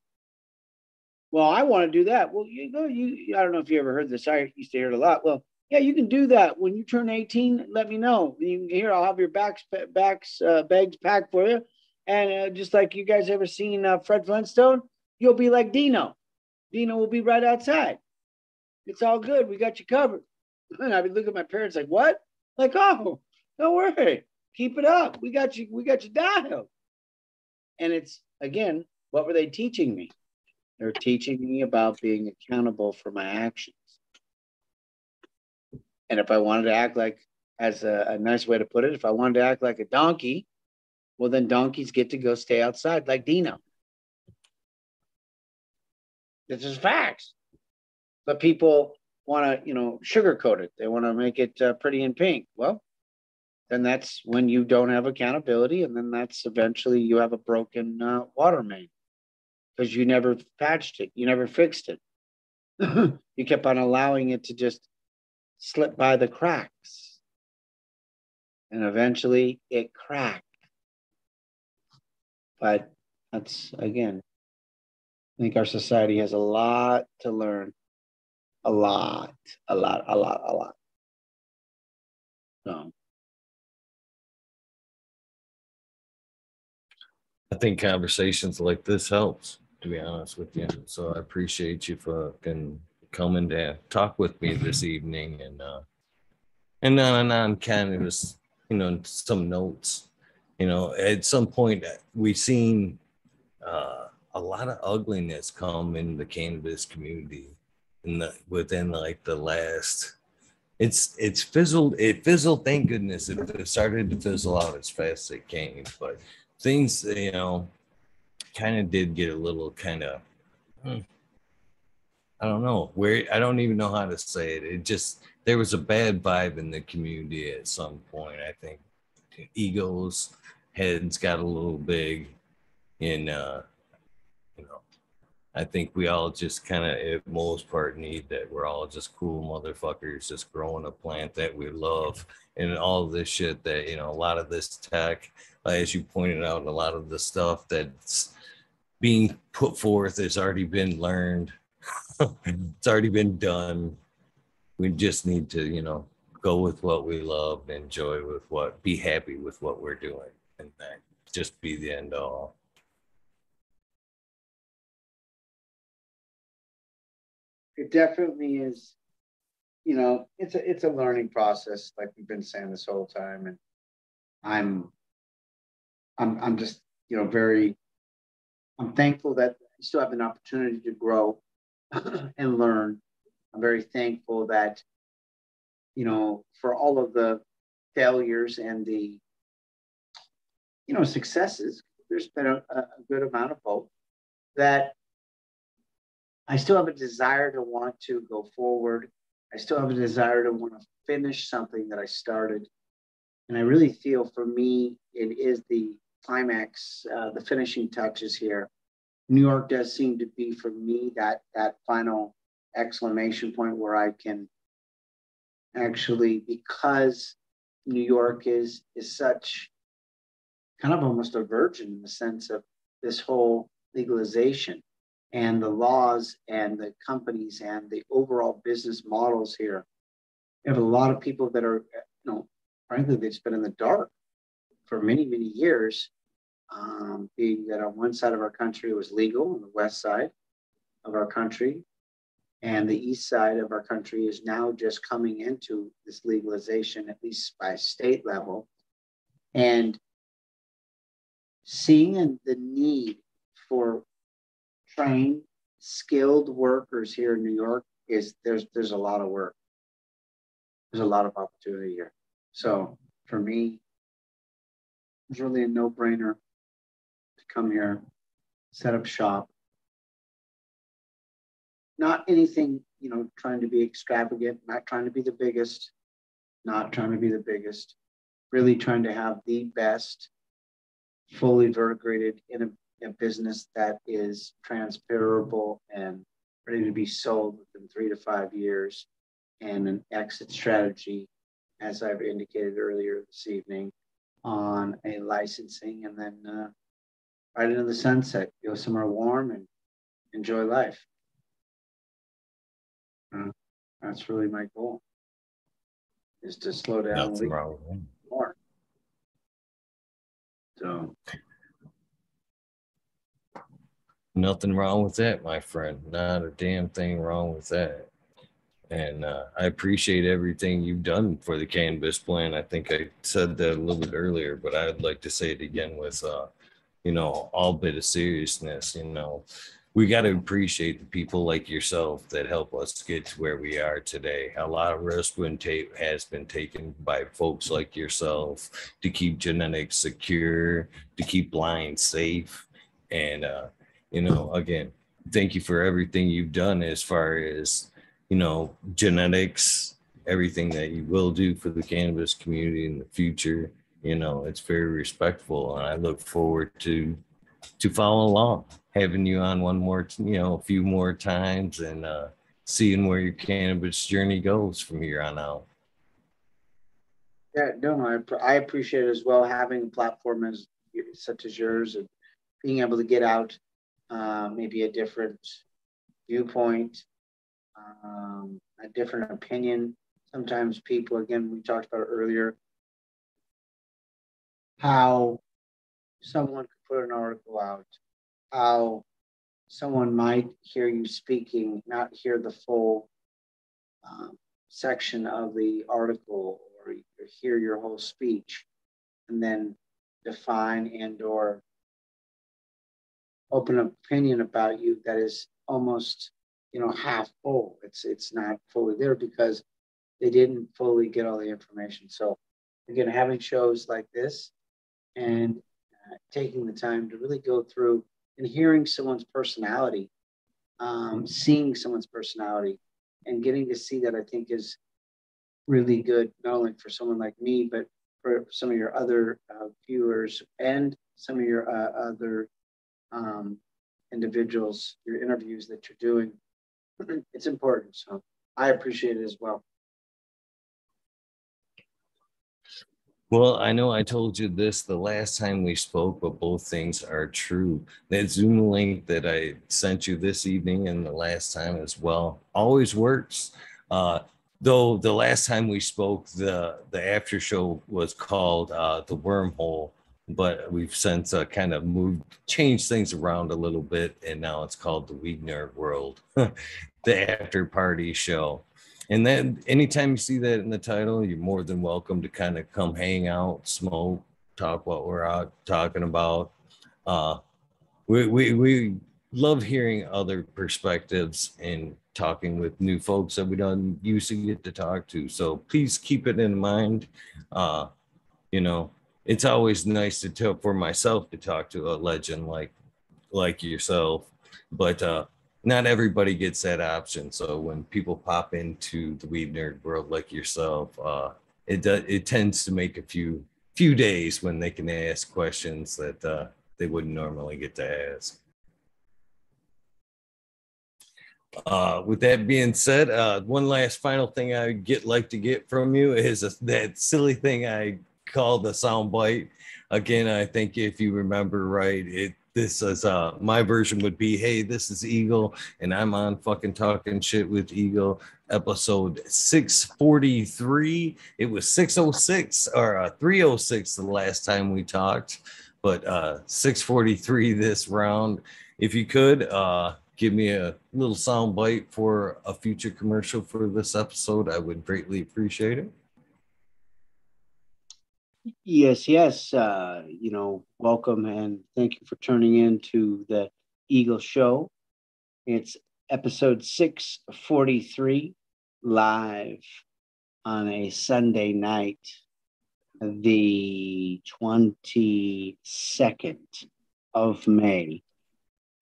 Well, I want to do that. Well, you go. You, I don't know if you ever heard this. I used to hear it a lot. Well, yeah, you can do that. When you turn 18, let me know. You can hear. I'll have your backs, backs, uh, bags packed for you. And uh, just like you guys ever seen uh, Fred Flintstone, you'll be like Dino. Dino will be right outside. It's all good. We got you covered. And I'd be looking at my parents like, what? Like, oh, don't worry. Keep it up. We got you. We got you dialed. And it's again, what were they teaching me? They're teaching me about being accountable for my actions. And if I wanted to act like, as a, a nice way to put it, if I wanted to act like a donkey, well, then donkeys get to go stay outside like Dino. This is facts. But people want to, you know, sugarcoat it. They want to make it uh, pretty and pink. Well, then that's when you don't have accountability, and then that's eventually you have a broken uh, water main because you never patched it, you never fixed it. you kept on allowing it to just slip by the cracks. And eventually it cracked. But that's again, I think our society has a lot to learn. A lot, a lot, a lot, a lot. So. I think conversations like this helps to be honest with you. So I appreciate you fucking coming to talk with me this evening and uh and on and on kind of just you know some notes. You know, at some point we've seen uh a lot of ugliness come in the cannabis community in the within like the last it's it's fizzled it fizzled thank goodness it started to fizzle out as fast as it came but things you know kind of did get a little kind of hmm, I don't know where I don't even know how to say it. It just there was a bad vibe in the community at some point. I think egos heads got a little big in uh you know I think we all just kind of at most part need that we're all just cool motherfuckers just growing a plant that we love and all this shit that you know a lot of this tech as you pointed out a lot of the stuff that's being put forth has already been learned. it's already been done. We just need to, you know, go with what we love, enjoy with what, be happy with what we're doing, and that just be the end all. It definitely is. You know, it's a it's a learning process, like we've been saying this whole time, and I'm, I'm, I'm just you know very I'm thankful that I still have an opportunity to grow and learn. I'm very thankful that you know, for all of the failures and the, you know, successes, there's been a, a good amount of both, that I still have a desire to want to go forward. I still have a desire to want to finish something that I started. And I really feel for me, it is the climax, uh, the finishing touches here. New York does seem to be for me that that final exclamation point where I can actually, because New York is is such kind of almost a virgin in the sense of this whole legalization and the laws and the companies and the overall business models here. You have a lot of people that are, you know, frankly, they've been in the dark for many, many years. Um, being that on one side of our country it was legal, on the west side of our country, and the east side of our country is now just coming into this legalization, at least by state level. And seeing the need for trained, skilled workers here in New York is there's there's a lot of work. There's a lot of opportunity here. So for me, it's really a no-brainer to come here, set up shop, not anything, you know, trying to be extravagant, not trying to be the biggest, not trying to be the biggest, really trying to have the best, fully verticated in a, business that is transferable and ready to be sold within three to five years, and an exit strategy, as I've indicated earlier this evening, on a licensing, and then uh, right into the sunset, go somewhere warm and enjoy life. Uh, that's really my goal is to slow down Nothing wrong with more. So nothing wrong with that, my friend. Not a damn thing wrong with that. And uh, I appreciate everything you've done for the cannabis plan. I think I said that a little bit earlier, but I'd like to say it again with, uh, you know, all bit of seriousness. You know, we got to appreciate the people like yourself that help us get to where we are today. A lot of risk been ta- has been taken by folks like yourself to keep genetics secure, to keep lines safe, and uh, you know, again, thank you for everything you've done as far as you know genetics, everything that you will do for the cannabis community in the future. You know, it's very respectful, and I look forward to to follow along having you on one more, you know, a few more times and uh, seeing where your cannabis journey goes from here on out. Yeah, no, I, I appreciate as well having a platform as such as yours and being able to get out uh, maybe a different viewpoint, um, a different opinion. Sometimes people, again, we talked about earlier, how someone could put an article out how someone might hear you speaking, not hear the full um, section of the article or, or hear your whole speech, and then define and or open opinion about you that is almost you know half full. It's it's not fully there because they didn't fully get all the information. So again having shows like this and uh, taking the time to really go through and hearing someone's personality, um, seeing someone's personality, and getting to see that I think is really good, not only for someone like me, but for some of your other uh, viewers and some of your uh, other um, individuals, your interviews that you're doing. it's important. So I appreciate it as well. Well, I know I told you this the last time we spoke, but both things are true. That Zoom link that I sent you this evening and the last time as well always works. Uh, though the last time we spoke, the the after show was called uh, the Wormhole, but we've since uh, kind of moved, changed things around a little bit, and now it's called the Weed Nerd World, the after party show and then anytime you see that in the title, you're more than welcome to kind of come hang out, smoke, talk what we're out talking about. Uh, we, we, we love hearing other perspectives and talking with new folks that we don't usually get to talk to. So please keep it in mind. Uh, you know, it's always nice to talk for myself to talk to a legend like like yourself, but uh, not everybody gets that option. So when people pop into the weed nerd world like yourself, uh, it does it tends to make a few few days when they can ask questions that uh, they wouldn't normally get to ask. Uh, with that being said, uh, one last final thing I get like to get from you is a, that silly thing I call the sound bite. Again, I think if you remember right, it this is uh my version would be hey this is eagle and i'm on fucking talking shit with eagle episode 643 it was 606 or uh, 306 the last time we talked but uh 643 this round if you could uh give me a little sound bite for a future commercial for this episode, I would greatly appreciate it. Yes, yes. Uh, you know, welcome and thank you for turning in to the Eagle Show. It's episode 643 live on a Sunday night, the 22nd of May.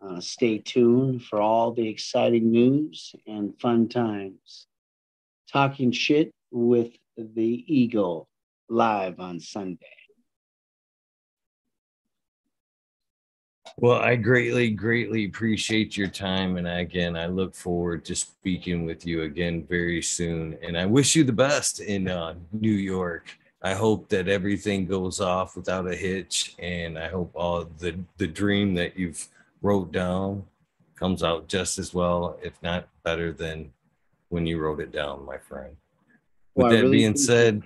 Uh, stay tuned for all the exciting news and fun times. Talking shit with the Eagle live on Sunday. Well, I greatly, greatly appreciate your time. And again, I look forward to speaking with you again very soon. And I wish you the best in uh, New York. I hope that everything goes off without a hitch. And I hope all the, the dream that you've wrote down comes out just as well, if not better than when you wrote it down, my friend. With well, that really being said,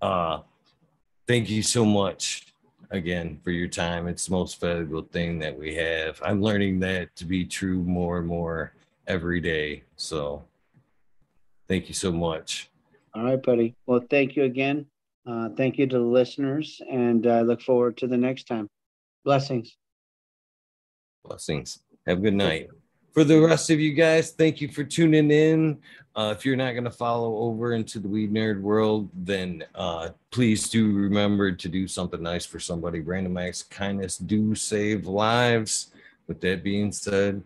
uh, thank you so much again for your time. It's the most valuable thing that we have. I'm learning that to be true more and more every day. So thank you so much. All right, buddy. Well, thank you again. Uh, thank you to the listeners, and I uh, look forward to the next time. Blessings. Blessings. Have a good night. For the rest of you guys, thank you for tuning in. Uh, if you're not going to follow over into the weed nerd world, then uh, please do remember to do something nice for somebody. Random acts kindness do save lives. With that being said,